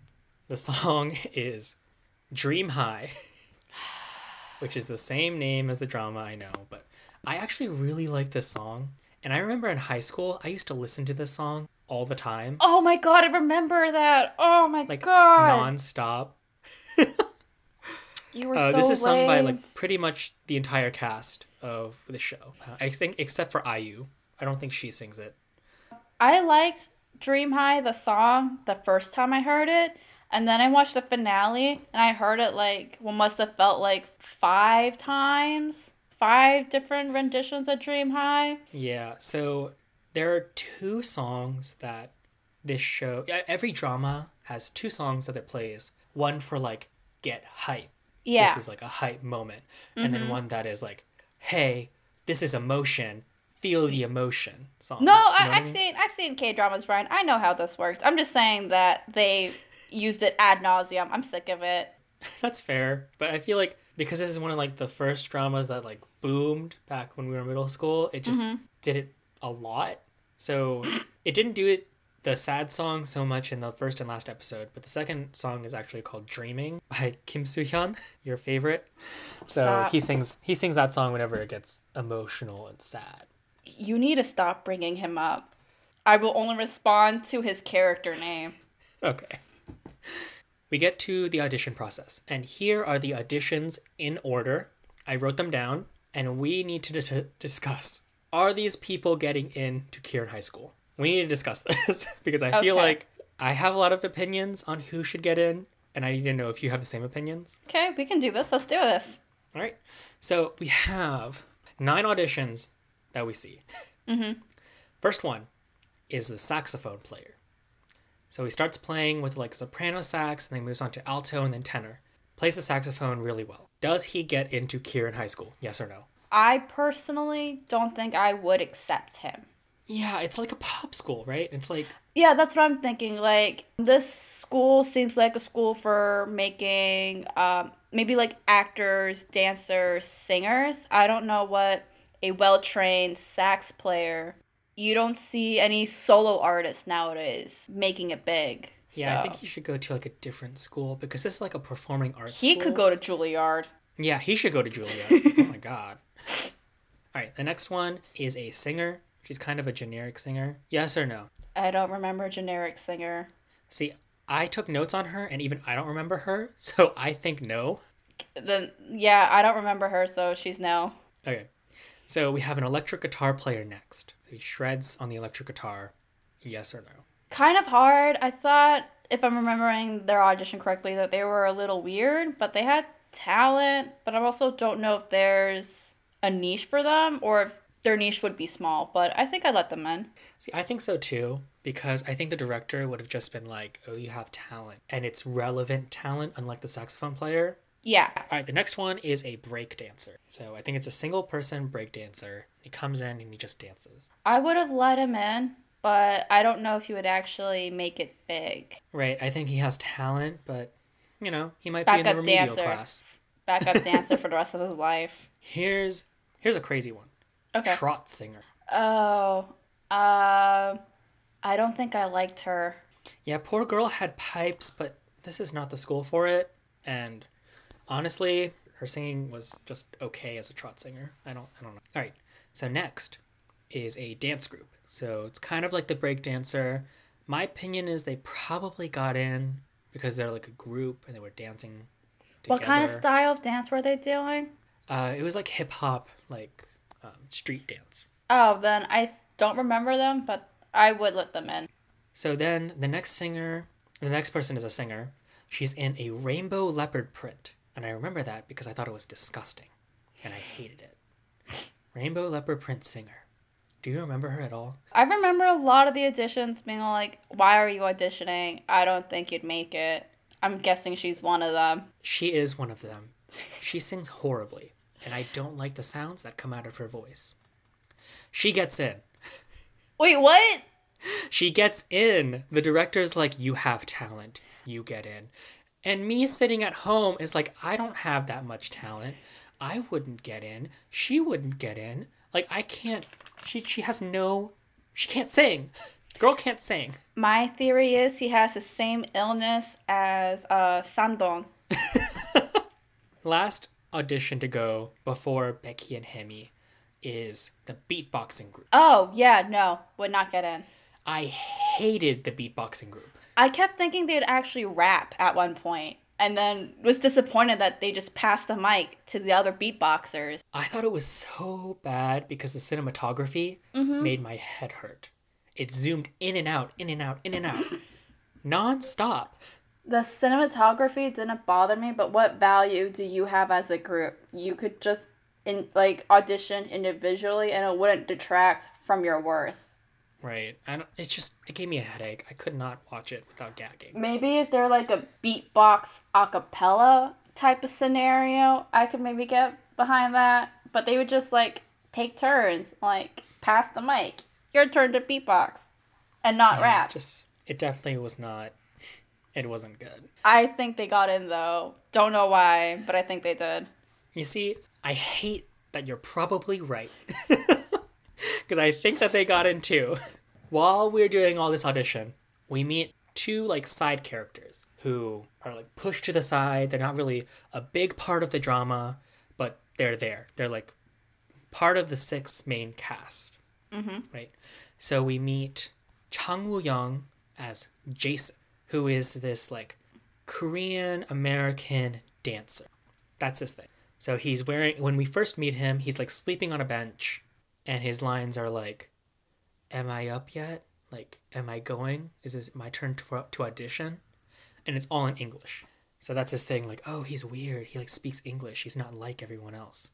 The song *laughs* is Dream High, *laughs* which is the same name as the drama, I know, but I actually really like this song. And I remember in high school, I used to listen to this song all the time, Oh my god, I remember that. Oh my like god. nonstop. *laughs* you were Uh, so this is sung by like pretty much the entire cast of the show. I think except for IU. I don't think she sings it. I liked Dream High, the song, the first time I heard it. And then I watched the finale and I heard it like what must have felt like five times. Five different renditions of Dream High. Yeah, so there are two songs that this show every drama has two songs that it plays. One for like get hype. Yeah. This is like a hype moment. And then mm-hmm. one that is like, hey, this is emotion. Feel the emotion song. no, I, what I've seen I've seen K dramas, Brian. I know how this works. I'm just saying that they used it ad nauseum. I'm sick of it. *laughs* That's fair, but I feel like because this is one of like the first dramas that like boomed back when we were in middle school, it just mm-hmm. did it a lot. So it didn't do it the sad song so much in the first and last episode, but the second song is actually called "Dreaming" by Kim Soo Hyun, *laughs* your favorite. So Stop. he sings he sings that song whenever it gets emotional and sad. You need to stop bringing him up. I will only respond to his character name. Okay. We get to the audition process, and here are the auditions in order. I wrote them down, and we need to d- discuss are these people getting in to Kirin High School? We need to discuss *laughs* this because I feel like I have a lot of opinions on who should get in, and I need to know if you have the same opinions. Okay, we can do this. Let's do this. All right. So we have nine auditions that we see. First one is the saxophone player. So he starts playing with like soprano sax and then moves on to alto and then tenor. Plays the saxophone really well. Does he get into Kirin High School? Yes or no? I personally don't think I would accept him. Yeah, it's like a pop school, right? It's like Yeah, that's what I'm thinking. Like, this school seems like a school for making um, maybe like actors, dancers, singers. I don't know what a well trained sax player. You don't see any solo artists nowadays making it big. yeah, I think he should go to like a different school because this is like a performing arts he school. could go to Juilliard. Yeah, he should go to Juilliard. *laughs* oh my god. All right, the next one is a singer. She's kind of a generic singer. Yes or no? I don't remember generic singer. See, I took notes on her and even I don't remember her, *laughs* so I think no. Then yeah, I don't remember her, so she's no. Okay. So we have an electric guitar player next. So he shreds on the electric guitar. Yes or no? kind of hard. I thought, if I'm remembering their audition correctly, that they were a little weird, but they had talent, but I also don't know if there's a niche for them or if their niche would be small. But I think I'd let them in. See, I think so too, because I think the director would have just been like, oh, you have talent. And it's relevant talent, unlike the saxophone player. Yeah. All right, the next one is a break dancer. So I think it's a single person break dancer. He comes in and he just dances. I would have let him in, but I don't know if he would actually make it big. Right, I think he has talent, but you know, he might be in the Backup remedial dancer. class. Backup dancer *laughs* for the rest of his life. Here's here's a crazy one. Okay. Trot singer. Oh, uh, I don't think I liked her. Yeah, poor girl had pipes, but this is not the school for it. And honestly, her singing was just okay as a trot singer. I don't I don't know. All right. So next is a dance group. So it's kind of like the break dancer. My opinion is they probably got in because they're like a group and they were dancing together. What kind of style of dance were they doing? Uh, it was like hip hop, like um, street dance. Oh, then I don't remember them, but I would let them in. So then the next singer, the next person is a singer. She's in a rainbow leopard print. And I remember that because I thought it was disgusting. And I hated it. Rainbow leopard print singer. Do you remember her at all? I remember a lot of the auditions being like, "Why are you auditioning? I don't think you'd make it." I'm guessing she's one of them. She is one of them. She sings horribly, and I don't like the sounds that come out of her voice. She gets in. *laughs* Wait, what? She gets in. The director's like, You have talent. You get in. And me sitting at home is like, I don't have that much talent. I wouldn't get in. She wouldn't get in. Like, I can't. She, she has no. She can't sing. *laughs* Girl can't sing. My theory is he has the same illness as uh, Samdong. *laughs* Last audition to go before Becky and Hemi is the beatboxing group. Oh, yeah, no, would not get in. I hated the beatboxing group. I kept thinking they'd actually rap at one point, and then was disappointed that they just passed the mic to the other beatboxers. I thought it was so bad because the cinematography mm-hmm. made my head hurt. It zoomed in and out, in and out, in and out, *laughs* non-stop. The cinematography didn't bother me, but what value do you have as a group? You could just in like audition individually, and it wouldn't detract from your worth. Right. I don't, it's just it gave me a headache. I could not watch it without gagging. Maybe if they're like a beatbox a cappella type of scenario, I could maybe get behind that. But they would just like take turns, like pass the mic. Your turn to beatbox, and not Yeah, rap. Just it definitely was not. It wasn't good. I think they got in though. Don't know why, but I think they did. You see, I hate that you're probably right. *laughs* Because I think that they got in too. While we're doing all this audition, we meet two like side characters who are like pushed to the side. They're not really a big part of the drama, but they're there. They're like part of the six main cast. Mm-hmm. Right. So we meet Chang Woo Young as Jason, who is this like Korean American dancer. That's his thing. So he's wearing when we first meet him, he's like sleeping on a bench and his lines are like am I up yet? Like am I going? Is this my turn to to audition? And it's all in English. So that's his thing like oh, he's weird. He like speaks English. He's not like everyone else.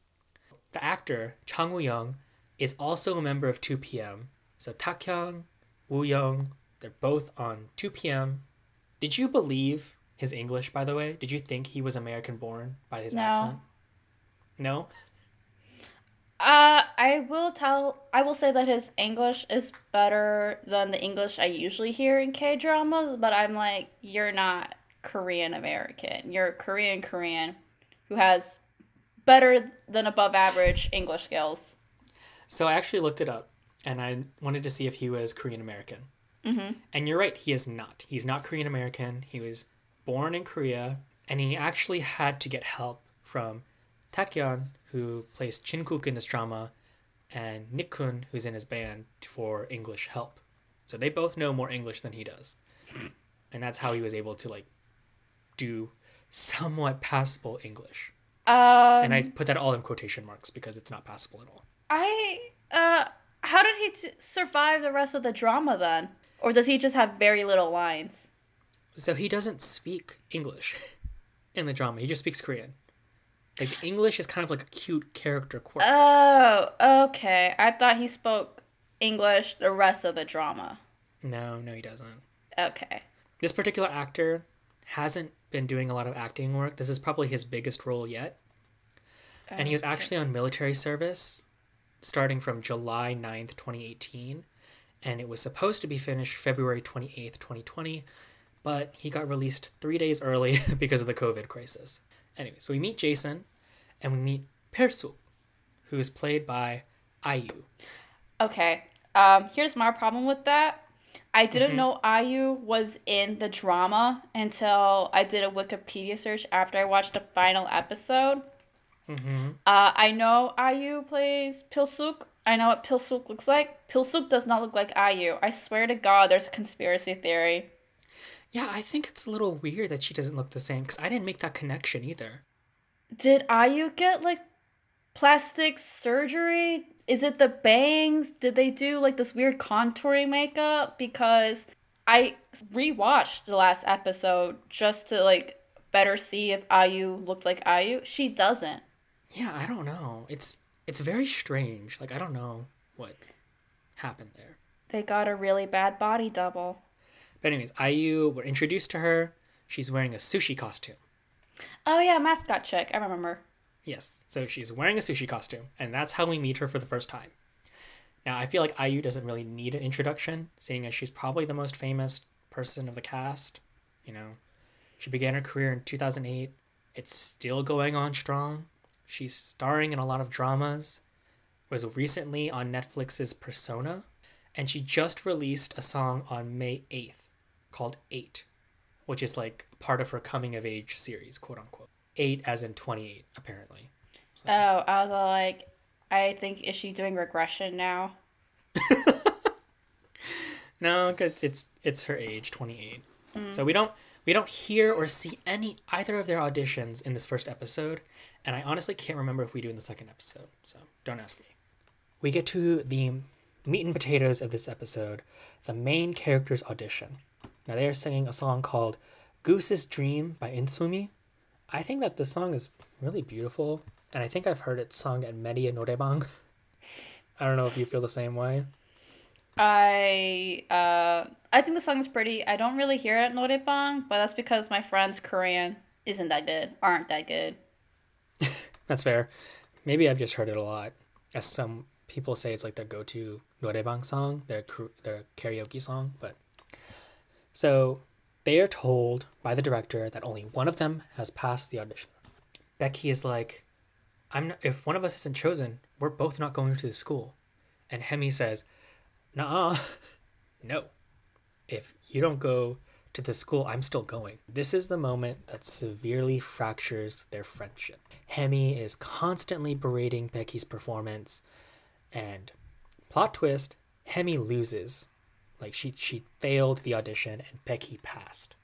The actor Chang Woo Young is also a member of 2PM. So Taek-yeon, Woo Young, they're both on 2PM. Did you believe his English, by the way? Did you think he was American born by his No. accent? No? Uh, I will tell. I will say that his English is better than the English I usually hear in K dramas. But I'm like, you're not Korean American. You're Korean Korean, who has better than above average English skills. So I actually looked it up and I wanted to see if he was Korean American. Mm-hmm. And you're right, he is not. He's not Korean American. He was born in Korea and he actually had to get help from Taekyeon, who plays Chin-kook in this drama, and Nichkhun, who's in his band, for English help. So they both know more English than he does. And that's how he was able to like do somewhat passable English. Um, And I put that all in quotation marks because it's not passable at all. I uh, how did he t- survive the rest of the drama then? Or does he just have very little lines? So he doesn't speak English *laughs* in the drama. He just speaks Korean. Like the English is kind of like a cute character quirk. Oh, okay. I thought he spoke English the rest of the drama. no, no, he doesn't. Okay. This particular actor hasn't been doing a lot of acting work. This is probably his biggest role yet. And he was actually on military service starting from July 9th, 2018. And it was supposed to be finished February 28th, 2020. But he got released three days early *laughs* because of the COVID crisis. Anyway, so we meet Jason and we meet Persu, who is played by IU. Okay. Um, here's my problem with that. I didn't Mm-hmm. know IU was in the drama until I did a Wikipedia search after I watched the final episode. Mm-hmm. Uh, I know IU plays Pilsuk. I know what Pilsuk looks like. Pilsuk does not look like IU. I swear to God, there's a conspiracy theory. Yeah, I think it's a little weird that she doesn't look the same because I didn't make that connection either. Did IU get like plastic surgery? Is it the bangs? Did they do like this weird contouring makeup? Because I rewatched the last episode just to like better see if IU looked like IU. She doesn't. Yeah, I don't know. It's it's very strange. Like I don't know what happened there. They got a really bad body double. But anyways, IU we're introduced to her. She's wearing a sushi costume. Oh yeah, mascot chick. I remember. Yes, so she's wearing a sushi costume, and that's how we meet her for the first time. Now, I feel like IU doesn't really need an introduction, seeing as she's probably the most famous person of the cast. You know, she began her career in 2008. It's still going on strong. She's starring in a lot of dramas, was recently on Netflix's Persona, and she just released a song on May 8th called Eight, which is like part of her coming of age series, quote unquote. Eight as in 28, apparently. So. Oh, I was like, I think, is she doing regression now? *laughs* no, because it's, it's her age, 28. Mm. So we don't we don't hear or see any either of their auditions in this first episode, and I honestly can't remember if we do in the second episode. So don't ask me. We get to the meat and potatoes of this episode, the main character's audition. Now they are singing a song called Goose's Dream by Insooni. I think that the song is really beautiful, and I think I've heard it sung at many a noraebang. *laughs* I don't know if you feel the same way. I uh I think the song's pretty. I don't really hear it at Noraebang, but that's because my friend's Korean isn't that good, aren't that good. *laughs* That's fair. Maybe I've just heard it a lot. As some people say, it's like their go-to noraebang song, their their karaoke song. But so they are told by the director that only one of them has passed the audition. Becky is like, "I'm not, if one of us isn't chosen, we're both not going to the school." And Hemi says, "Nah, *laughs* no. If you don't go to the school, I'm still going. This is the moment that severely fractures their friendship. Hemi is constantly berating Becky's performance, and plot twist, Hemi loses. Like she she failed the audition and Becky passed.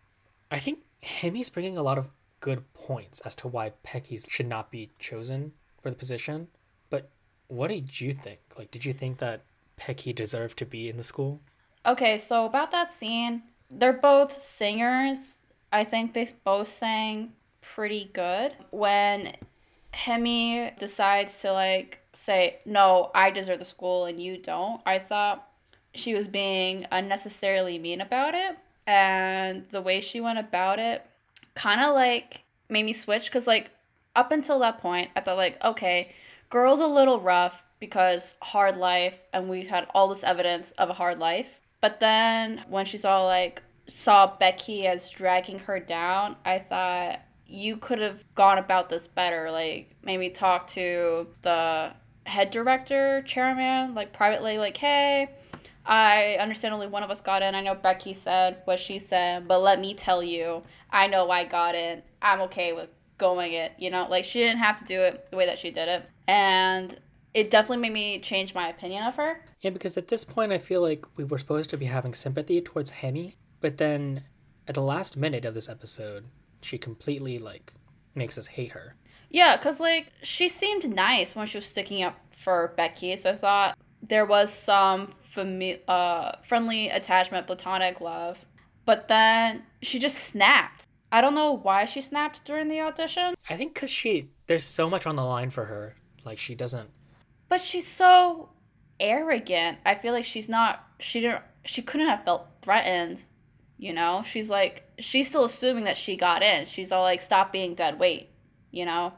I think Hemi's bringing a lot of good points as to why Becky's should not be chosen for the position. But what did you think? Like, did you think that Becky deserved to be in the school? Okay, so about that scene, they're both singers. I think they both sang pretty good. When Hemi decides to like say, "No, I deserve the school and you don't." I thought she was being unnecessarily mean about it, and the way she went about it kind of like made me switch cuz like up until that point, I thought like, "Okay, girl's a little rough because hard life and we've had all this evidence of a hard life." But then when she saw like saw Becky as dragging her down, I thought you could have gone about this better. Like maybe talk to the head director, chairman, like privately, like, hey, I understand only one of us got in. I know Becky said what she said, but let me tell you, I know I got in. I'm okay with going it. You know, like she didn't have to do it the way that she did it. And it definitely made me change my opinion of her. Yeah, because at this point, I feel like we were supposed to be having sympathy towards Hemi, but then at the last minute of this episode, she completely like makes us hate her. Yeah, because, like, she seemed nice when she was sticking up for Becky, so I thought there was some fami- uh, friendly attachment, platonic love. But then she just snapped. I don't know why she snapped during the audition, I think because she there's so much on the line for her. Like she doesn't. But she's so arrogant. I feel like she's not. She didn't. She couldn't have felt threatened. You know, she's like she's still assuming that she got in. She's all like, "Stop being dead weight," you know.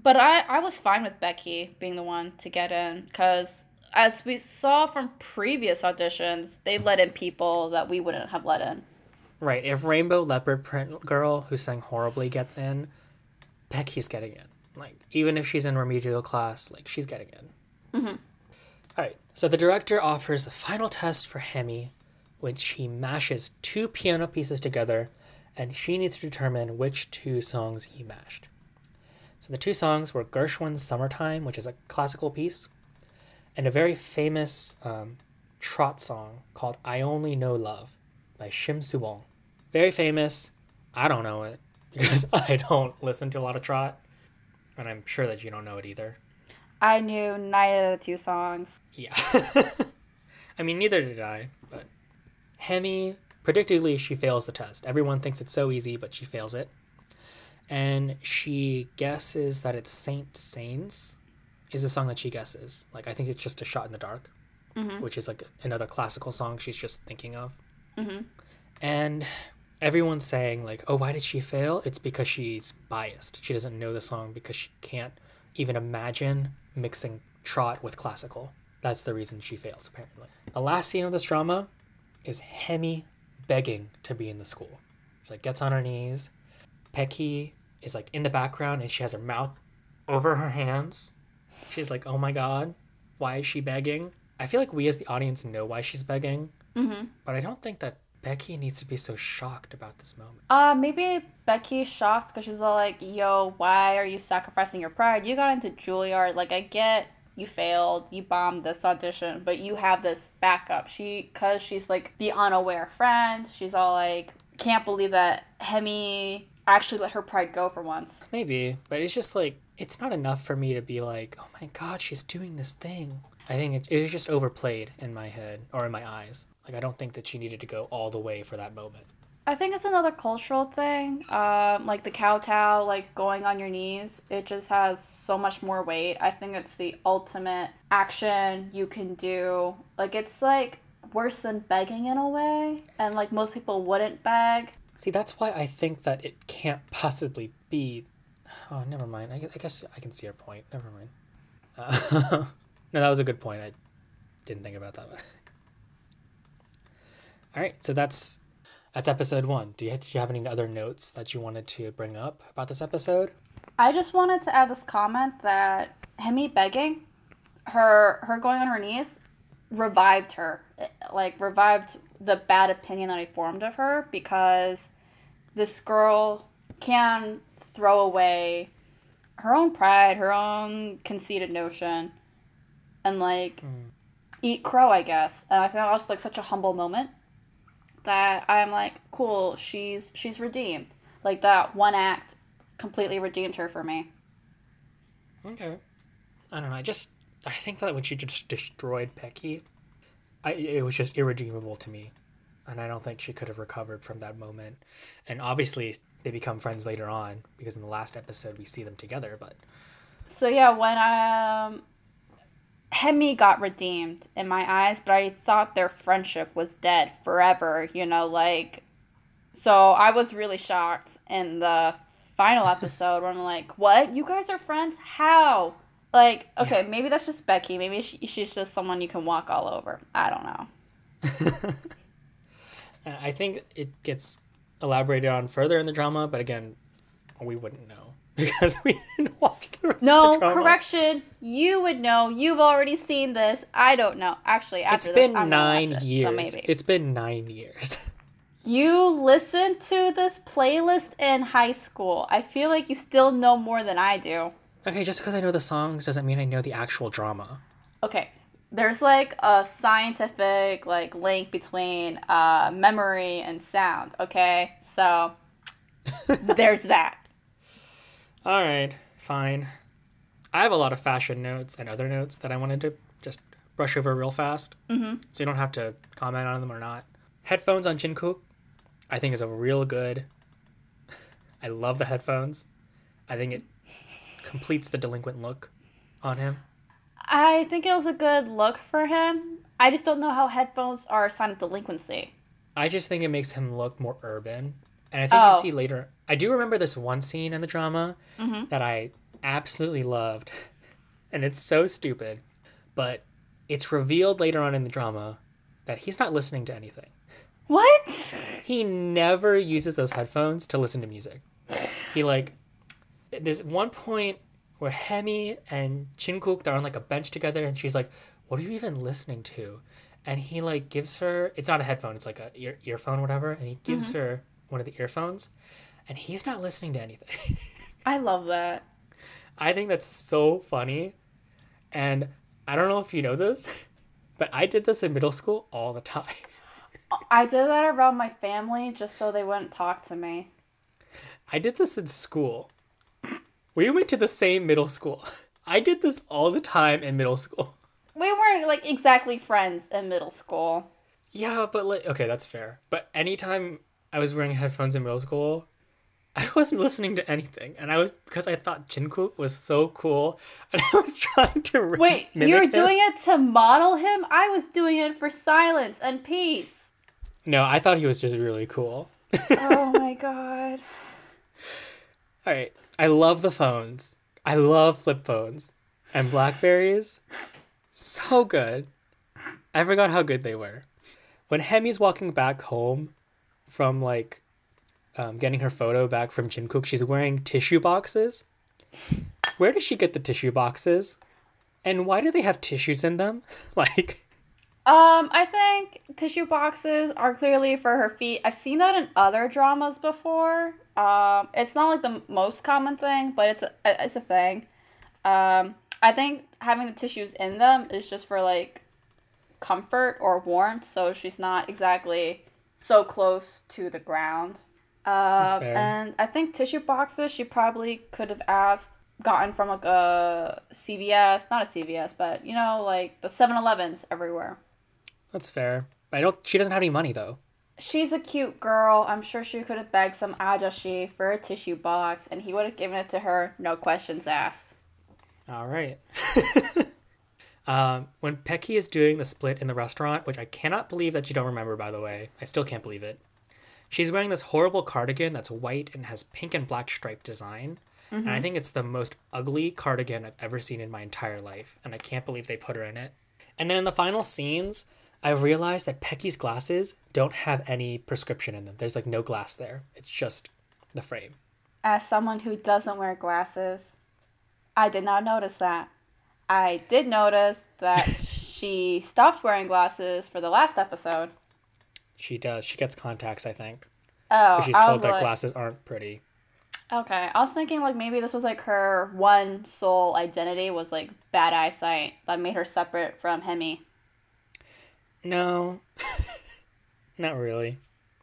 But I I was fine with Becky being the one to get in because as we saw from previous auditions, they let in people that we wouldn't have let in. Right. If Rainbow Leopard Print Girl, who sang horribly, gets in, Becky's getting in. Like, even if she's in remedial class, like, she's getting in. Mhm. All right. So the director offers a final test for Hemi, which he mashes two piano pieces together, and she needs to determine which two songs he mashed. So the two songs were Gershwin's Summertime, which is a classical piece, and a very famous um, trot song called I Only Know Love by Shim Subong. Very famous. I don't know it *laughs* because I don't listen to a lot of trot, and I'm sure that you don't know it either. I knew neither of the two songs. Yeah. *laughs* I mean, neither did I, but Hemi, predictably, she fails the test. Everyone thinks it's so easy, but she fails it. And she guesses that it's Saint-Saëns is the song that she guesses. Like, I think it's just a shot in the dark, mm-hmm. which is like another classical song she's just thinking of. Mm-hmm. And everyone's saying, like, oh, why did she fail? It's because she's biased. She doesn't know the song because she can't even imagine mixing trot with classical. That's the reason she fails, apparently. The last scene of this drama is Hemi begging to be in the school. She like gets on her knees. Becky is like in the background and she has her mouth over her hands. She's like, "Oh my god, why is she begging?" I feel like we as the audience know why she's begging, Mm-hmm. but I don't think that Becky needs to be so shocked about this moment. Uh, maybe Becky's shocked because she's all like, "Yo, why are you sacrificing your pride? You got into Juilliard. Like, I get you failed, you bombed this audition, but you have this backup." She, cause she's like the unaware friend. She's all like, "Can't believe that Hemi actually let her pride go for once." Maybe, but it's just like it's not enough for me to be like, "Oh my god, she's doing this thing." I think it, it was just overplayed in my head or in my eyes. Like I don't think that she needed to go all the way for that moment. I think it's another cultural thing. Um, like the kowtow, like going on your knees. It just has so much more weight. I think it's the ultimate action you can do. Like it's like worse than begging in a way, and like most people wouldn't beg. See, that's why I think that it can't possibly be. Oh, never mind. I, I guess I can see your point. Never mind. Uh, *laughs* no, that was a good point. I didn't think about that. *laughs* All right, so that's that's episode one. Do you did you have any other notes that you wanted to bring up about this episode? I just wanted to add this comment that Hemi begging, her her going on her knees, revived her, It, like revived the bad opinion that I formed of her because this girl can throw away her own pride, her own conceited notion, and like hmm. eat crow, I guess. And I think that was like such a humble moment that I'm like, cool, she's she's redeemed. Like that one act completely redeemed her for me. Okay. I don't know. I just I think that when she just destroyed Becky, I it was just irredeemable to me, and I don't think she could have recovered from that moment. And obviously, they become friends later on because in the last episode we see them together. But So yeah, when um Hemi got redeemed in my eyes, but I thought their friendship was dead forever, you know, like so I was really shocked in the final *laughs* episode when I'm like, "What? You guys are friends? How?" Like, okay, maybe that's just Becky. Maybe she, she's just someone you can walk all over. I don't know. *laughs* I think it gets elaborated on further in the drama. But again, we wouldn't know *laughs* because we didn't watch the rest of No, the drama. correction. You would know. You've already seen this. I don't know. Actually, after It's this, been watch nine so years. maybe. It's been nine years. *laughs* You listened to this playlist in high school. I feel like you still know more than I do. okay, just because I know the songs doesn't mean I know the actual drama. Okay, there's like a scientific like link between uh, memory and sound. Okay, so *laughs* there's that. All right, fine. I have a lot of fashion notes and other notes that I wanted to just brush over real fast. Mm-hmm. So you don't have to comment on them or not. Headphones on Jungkook, I think is a real good *laughs* I love the headphones. I think it completes the delinquent look on him. I think it was a good look for him. I just don't know how headphones are a sign of delinquency. I just think it makes him look more urban. And I think Oh. you see later. I do remember this one scene in the drama mm-hmm. that I absolutely loved. *laughs* And it's so stupid. But it's revealed later on in the drama that he's not listening to anything. What? He never uses those headphones to listen to music. He like there's one point where Hemi and Jin-guk they're on like a bench together and she's like, What are you even listening to? And he like gives her it's not a headphone, it's like a ear earphone, whatever, and he gives mm-hmm. her one of the earphones and he's not listening to anything. *laughs* I love that. I think that's so funny. And I don't know if you know this, *laughs* but I did this in middle school all the time. *laughs* I did that around my family just so they wouldn't talk to me. I did this in school. We went to the same middle school. I did this all the time in middle school. We weren't like exactly friends in middle school. Yeah, but like, okay, that's fair. But anytime I was wearing headphones in middle school, *laughs* I wasn't listening to anything, and I was because I thought Jin-guk was so cool, *laughs* and I was trying to re- Wait, you were doing it to model him? I was doing it for silence and peace. No, I thought he was just really cool. *laughs* oh my god. All right, I love the phones. I love flip phones and Blackberries. So good. I forgot how good they were. When Hemi's walking back home from like um, getting her photo back from Jin-guk, she's wearing tissue boxes. Where does she get the tissue boxes? And why do they have tissues in them? *laughs* like, Um, I think tissue boxes are clearly for her feet. I've seen that in other dramas before. Um, it's not like the most common thing, but it's a it's a thing. Um, I think having the tissues in them is just for like comfort or warmth, so she's not exactly so close to the ground. Um, fair. and I think tissue boxes she probably could have asked, gotten from like a CVS, not a CVS, but you know, like the 7 Elevens everywhere. that's fair. I don't. She doesn't have any money though. She's a cute girl. I'm sure she could have begged some ajashi for a tissue box, and he would have given it to her, no questions asked. All right. *laughs* um, when Becky is doing the split in the restaurant, which I cannot believe that you don't remember, by the way, I still can't believe it. She's wearing this horrible cardigan that's white and has pink and black striped design. And I think it's the most ugly cardigan I've ever seen in my entire life. And I can't believe they put her in it. And then in the final scenes, I realized that Becky's glasses don't have any prescription in them. There's like no glass there, it's just the frame. As someone who doesn't wear glasses, I did not notice that. I did notice that *laughs* she stopped wearing glasses for the last episode. She does. She gets contacts, I think. Oh, she's told that like, glasses aren't pretty. okay. I was thinking like maybe this was like her one sole identity was like bad eyesight that made her separate from Hemi. No, *laughs* not really.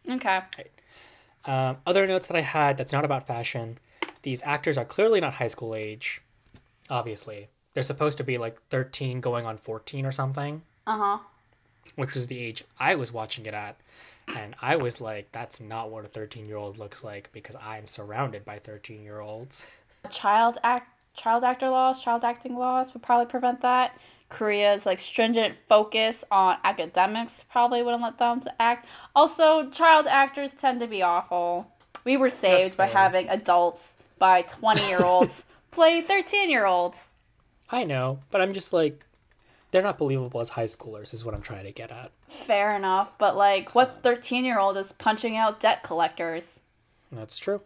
Okay. Um, other notes that I had that's not about fashion. These actors are clearly not high school age. Obviously, they're supposed to be like thirteen, going on fourteen or something, Uh huh. which was the age I was watching it at, and I was like, "That's not what a thirteen-year-old looks like," because I'm surrounded by thirteen-year-olds. *laughs* child act child actor laws, child acting laws would probably prevent that. Korea's like stringent focus on academics probably wouldn't let them to act. Also, child actors tend to be awful. We were saved by having adults by 20 year olds *laughs* play 13 year olds. I know, but I'm just like, they're not believable as high schoolers, is what I'm trying to get at. Fair enough, but like, what 13 year old is punching out debt collectors? That's true.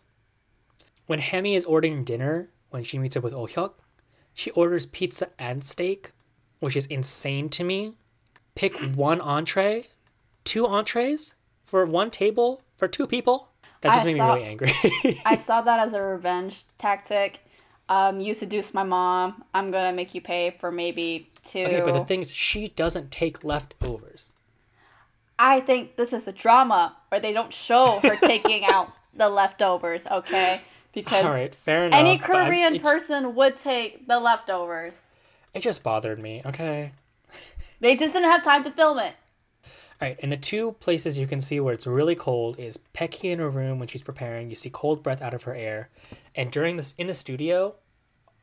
When Hemi is ordering dinner, when she meets up with Oh Hyuk, she orders pizza and steak, which is insane to me. Pick one entree, two entrees for one table for two people. That just I made me really angry. *laughs* I saw that as a revenge tactic. Um, you seduced my mom. I'm gonna make you pay for maybe two. okay, but the thing is, she doesn't take leftovers. I think this is a drama where they don't show her *laughs* taking out the leftovers, okay? Because All right, fair enough. any Korean person would take the leftovers. It just bothered me. Okay. They just didn't have time to film it. All right, and the two places you can see where it's really cold is Becky in her room when she's preparing. You see cold breath out of her air, and during this in the studio,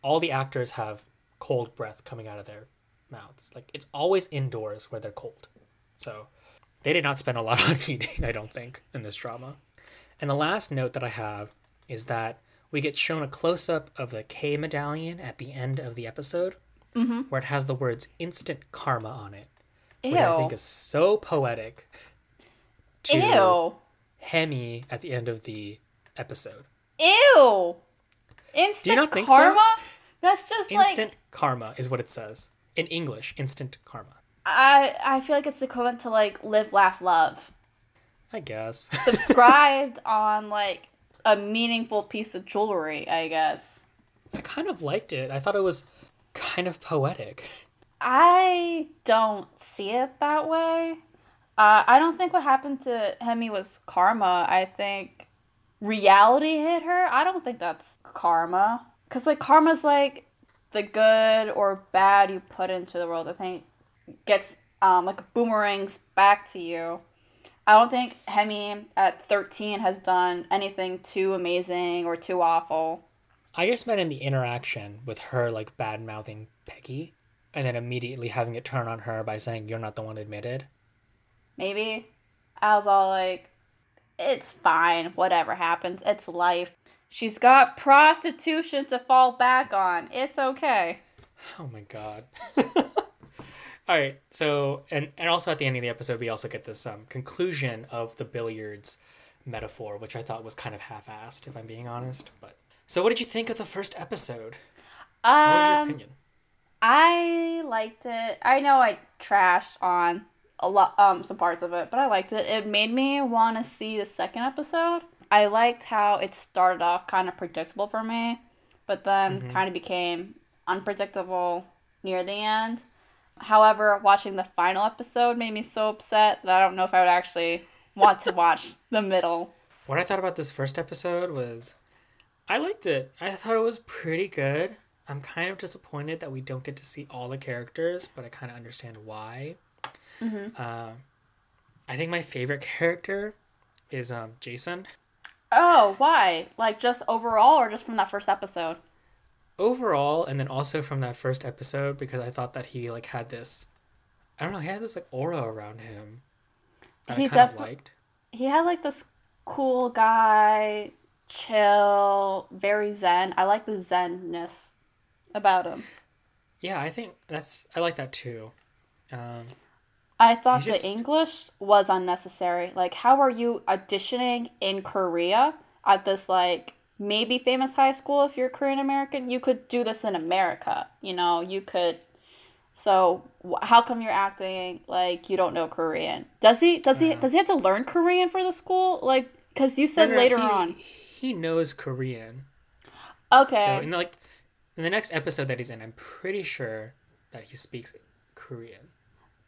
all the actors have cold breath coming out of their mouths. Like it's always indoors where they're cold. So they did not spend a lot *laughs* on heating, I don't think, in this drama. And the last note that I have is that we get shown a close up of the K medallion at the end of the episode, Mm-hmm. where it has the words instant karma on it, Ew. which I think is so poetic *laughs* to Ew. Hemi at the end of the episode. Ew. Instant not think so? karma? That's just Instant like karma is what it says. In English, instant karma. I I feel like it's equivalent to like live, laugh, love. I guess. *laughs* Subscribed on like a meaningful piece of jewelry, I guess. I kind of liked it. I thought it was kind of poetic. I don't see it that way. Uh, I don't think what happened to Hemi was karma. I think reality hit her. I don't think that's karma. Because, like, karma's like the good or bad you put into the world. I think gets, um, like, boomerangs back to you. I don't think Hemi at 13 has done anything too amazing or too awful. I just meant in the interaction with her like bad mouthing Becky and then immediately having it turn on her by saying you're not the one admitted. maybe. I was all like, it's fine, whatever happens, it's life. She's got prostitution to fall back on. It's okay. *laughs* Oh my god. *laughs* All right, so and and also at the end of the episode we also get this um, conclusion of the billiards metaphor, which I thought was kind of half-assed, if I'm being honest. But so, what did you think of the first episode? What was your Um, opinion? I liked it. I know I trashed on a lot, um, some parts of it, but I liked it. It made me want to see the second episode. I liked how it started off kind of predictable for me, but then kind of became unpredictable near the end. However, watching the final episode made me so upset that I don't know if I would actually want to watch *laughs* the middle. What I thought about this first episode was I liked it. I thought it was pretty good. I'm kind of disappointed that we don't get to see all the characters, but I kind of understand why. Uh, I think my favorite character is um, Jason. Oh, why? Like just overall or just from that first episode? Overall, and then also from that first episode, because I thought that he like had this, I don't know, he had this like aura around him that He I kind of liked. he had like this cool guy, chill, very zen. I like the zenness about him. Yeah, I think that's I like that too. Um, I thought He's just- the English was unnecessary. Like, how are you auditioning in Korea at this like maybe famous high school if you're Korean American? You could do this in America. You know, you could. So how come you're acting like you don't know Korean? Does he? Does he? Yeah. Does he have to learn Korean for the school? Like, because you said no, no, later he, on. he knows Korean. Okay. So in the, like in the next episode that he's in, I'm pretty sure that he speaks Korean.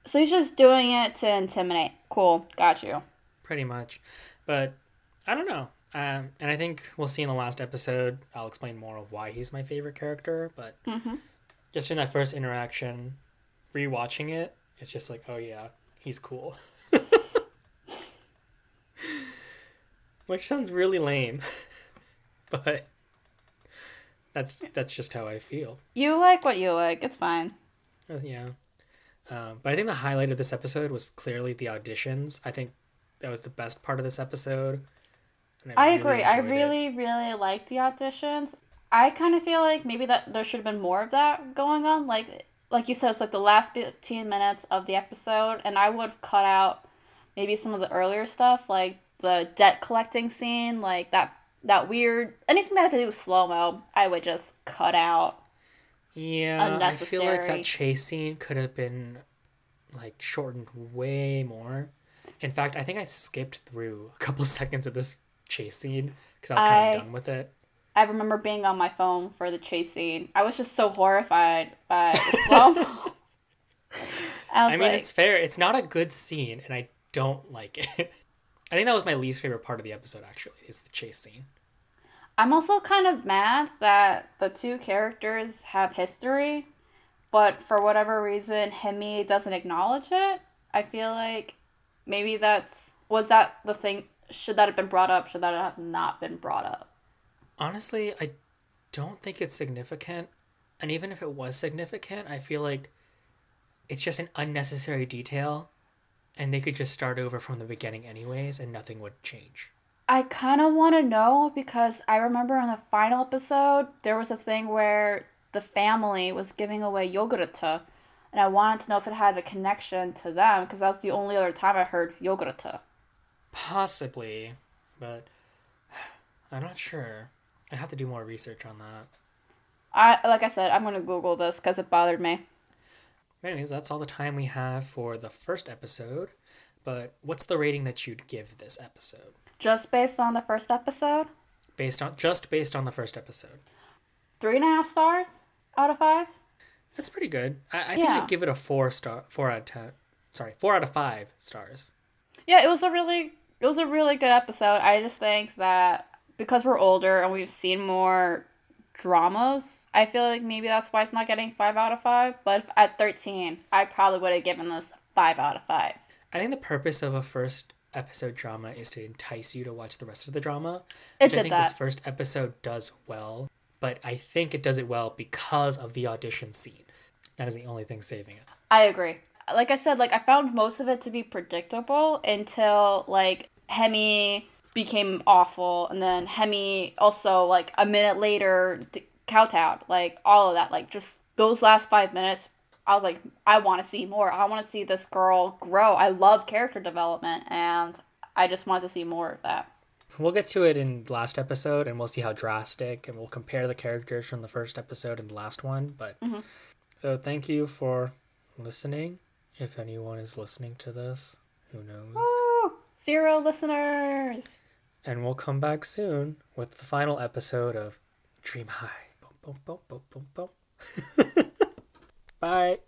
So he's just doing it to intimidate. Cool, got you. Pretty much. But I don't know. Um, and I think we'll see in the last episode, I'll explain more of why he's my favorite character. But Mhm. just in that first interaction, rewatching it, it's just like, oh yeah, he's cool. *laughs* Which sounds really lame. *laughs* but that's that's just how I feel. You like what you like. It's fine. Uh, Yeah. Um, but I think the highlight of this episode was clearly the auditions. I think that was the best part of this episode. and I really agree. I enjoyed it. really, really like the auditions. I kind of feel like maybe that there should have been more of that going on. Like, like you said, it's like the last fifteen minutes of the episode, and I would have cut out maybe some of the earlier stuff, like the debt collecting scene, like that that weird anything that had to do with slow mo. I would just cut out. Yeah, I feel like that chase scene could have been like shortened way more. In fact, I think I skipped through a couple *laughs* seconds of this chase scene because I was kind of done with it. I remember being on my phone for the chase scene. I was just so horrified by slow mo. *laughs* I I mean, like, it's fair. It's not a good scene, and I don't like it. *laughs* I think that was my least favorite part of the episode. Actually, is the chase scene. I'm also kind of mad that the two characters have history, but for whatever reason, Hemi doesn't acknowledge it. I feel like maybe that's was that the thing should that have been brought up should that have not been brought up Honestly, I don't think it's significant. And even if it was significant, I feel like it's just an unnecessary detail and they could just start over from the beginning anyways and nothing would change. I kind of want to know because I remember in the final episode there was a thing where the family was giving away yogurt and I wanted to know if it had a connection to them because that was the only other time I heard yogurt. Possibly, but *sighs* I'm not sure. I have to do more research on that. I like I said, I'm gonna Google this because it bothered me. Anyways, that's all the time we have for the first episode. But what's the rating that you'd give this episode? Just based on the first episode, Based on just based on the first episode. three and a half stars out of five. That's pretty good. I, I think Yeah. I'd give it a four star four out of ten sorry, four out of five stars. Yeah, it was a really it was a really good episode. I just think that because we're older and we've seen more dramas, I feel like maybe that's why it's not getting five out of five. But if, at thirteen, I probably would have given this five out of five. I think the purpose of a first episode drama is to entice you to watch the rest of the drama. It which I think this first episode does well, but I think it does it well because of the audition scene. That is the only thing saving it. I agree. Like I said, like I found most of it to be predictable until like Hemi became awful, and then Hemi also like a minute later d- kowtowed. Like all of that, like just those last five minutes, I was like, I want to see more. I want to see this girl grow. I love character development, and I just want to see more of that. We'll get to it in the last episode and we'll see how drastic and we'll compare the characters from the first episode and the last one. But mm-hmm. so thank you for listening. If anyone is listening to this, who knows? Woo! Zero listeners. And we'll come back soon with the final episode of Dream High. Boom, boom, boom, boom, boom, boom. *laughs* Bye.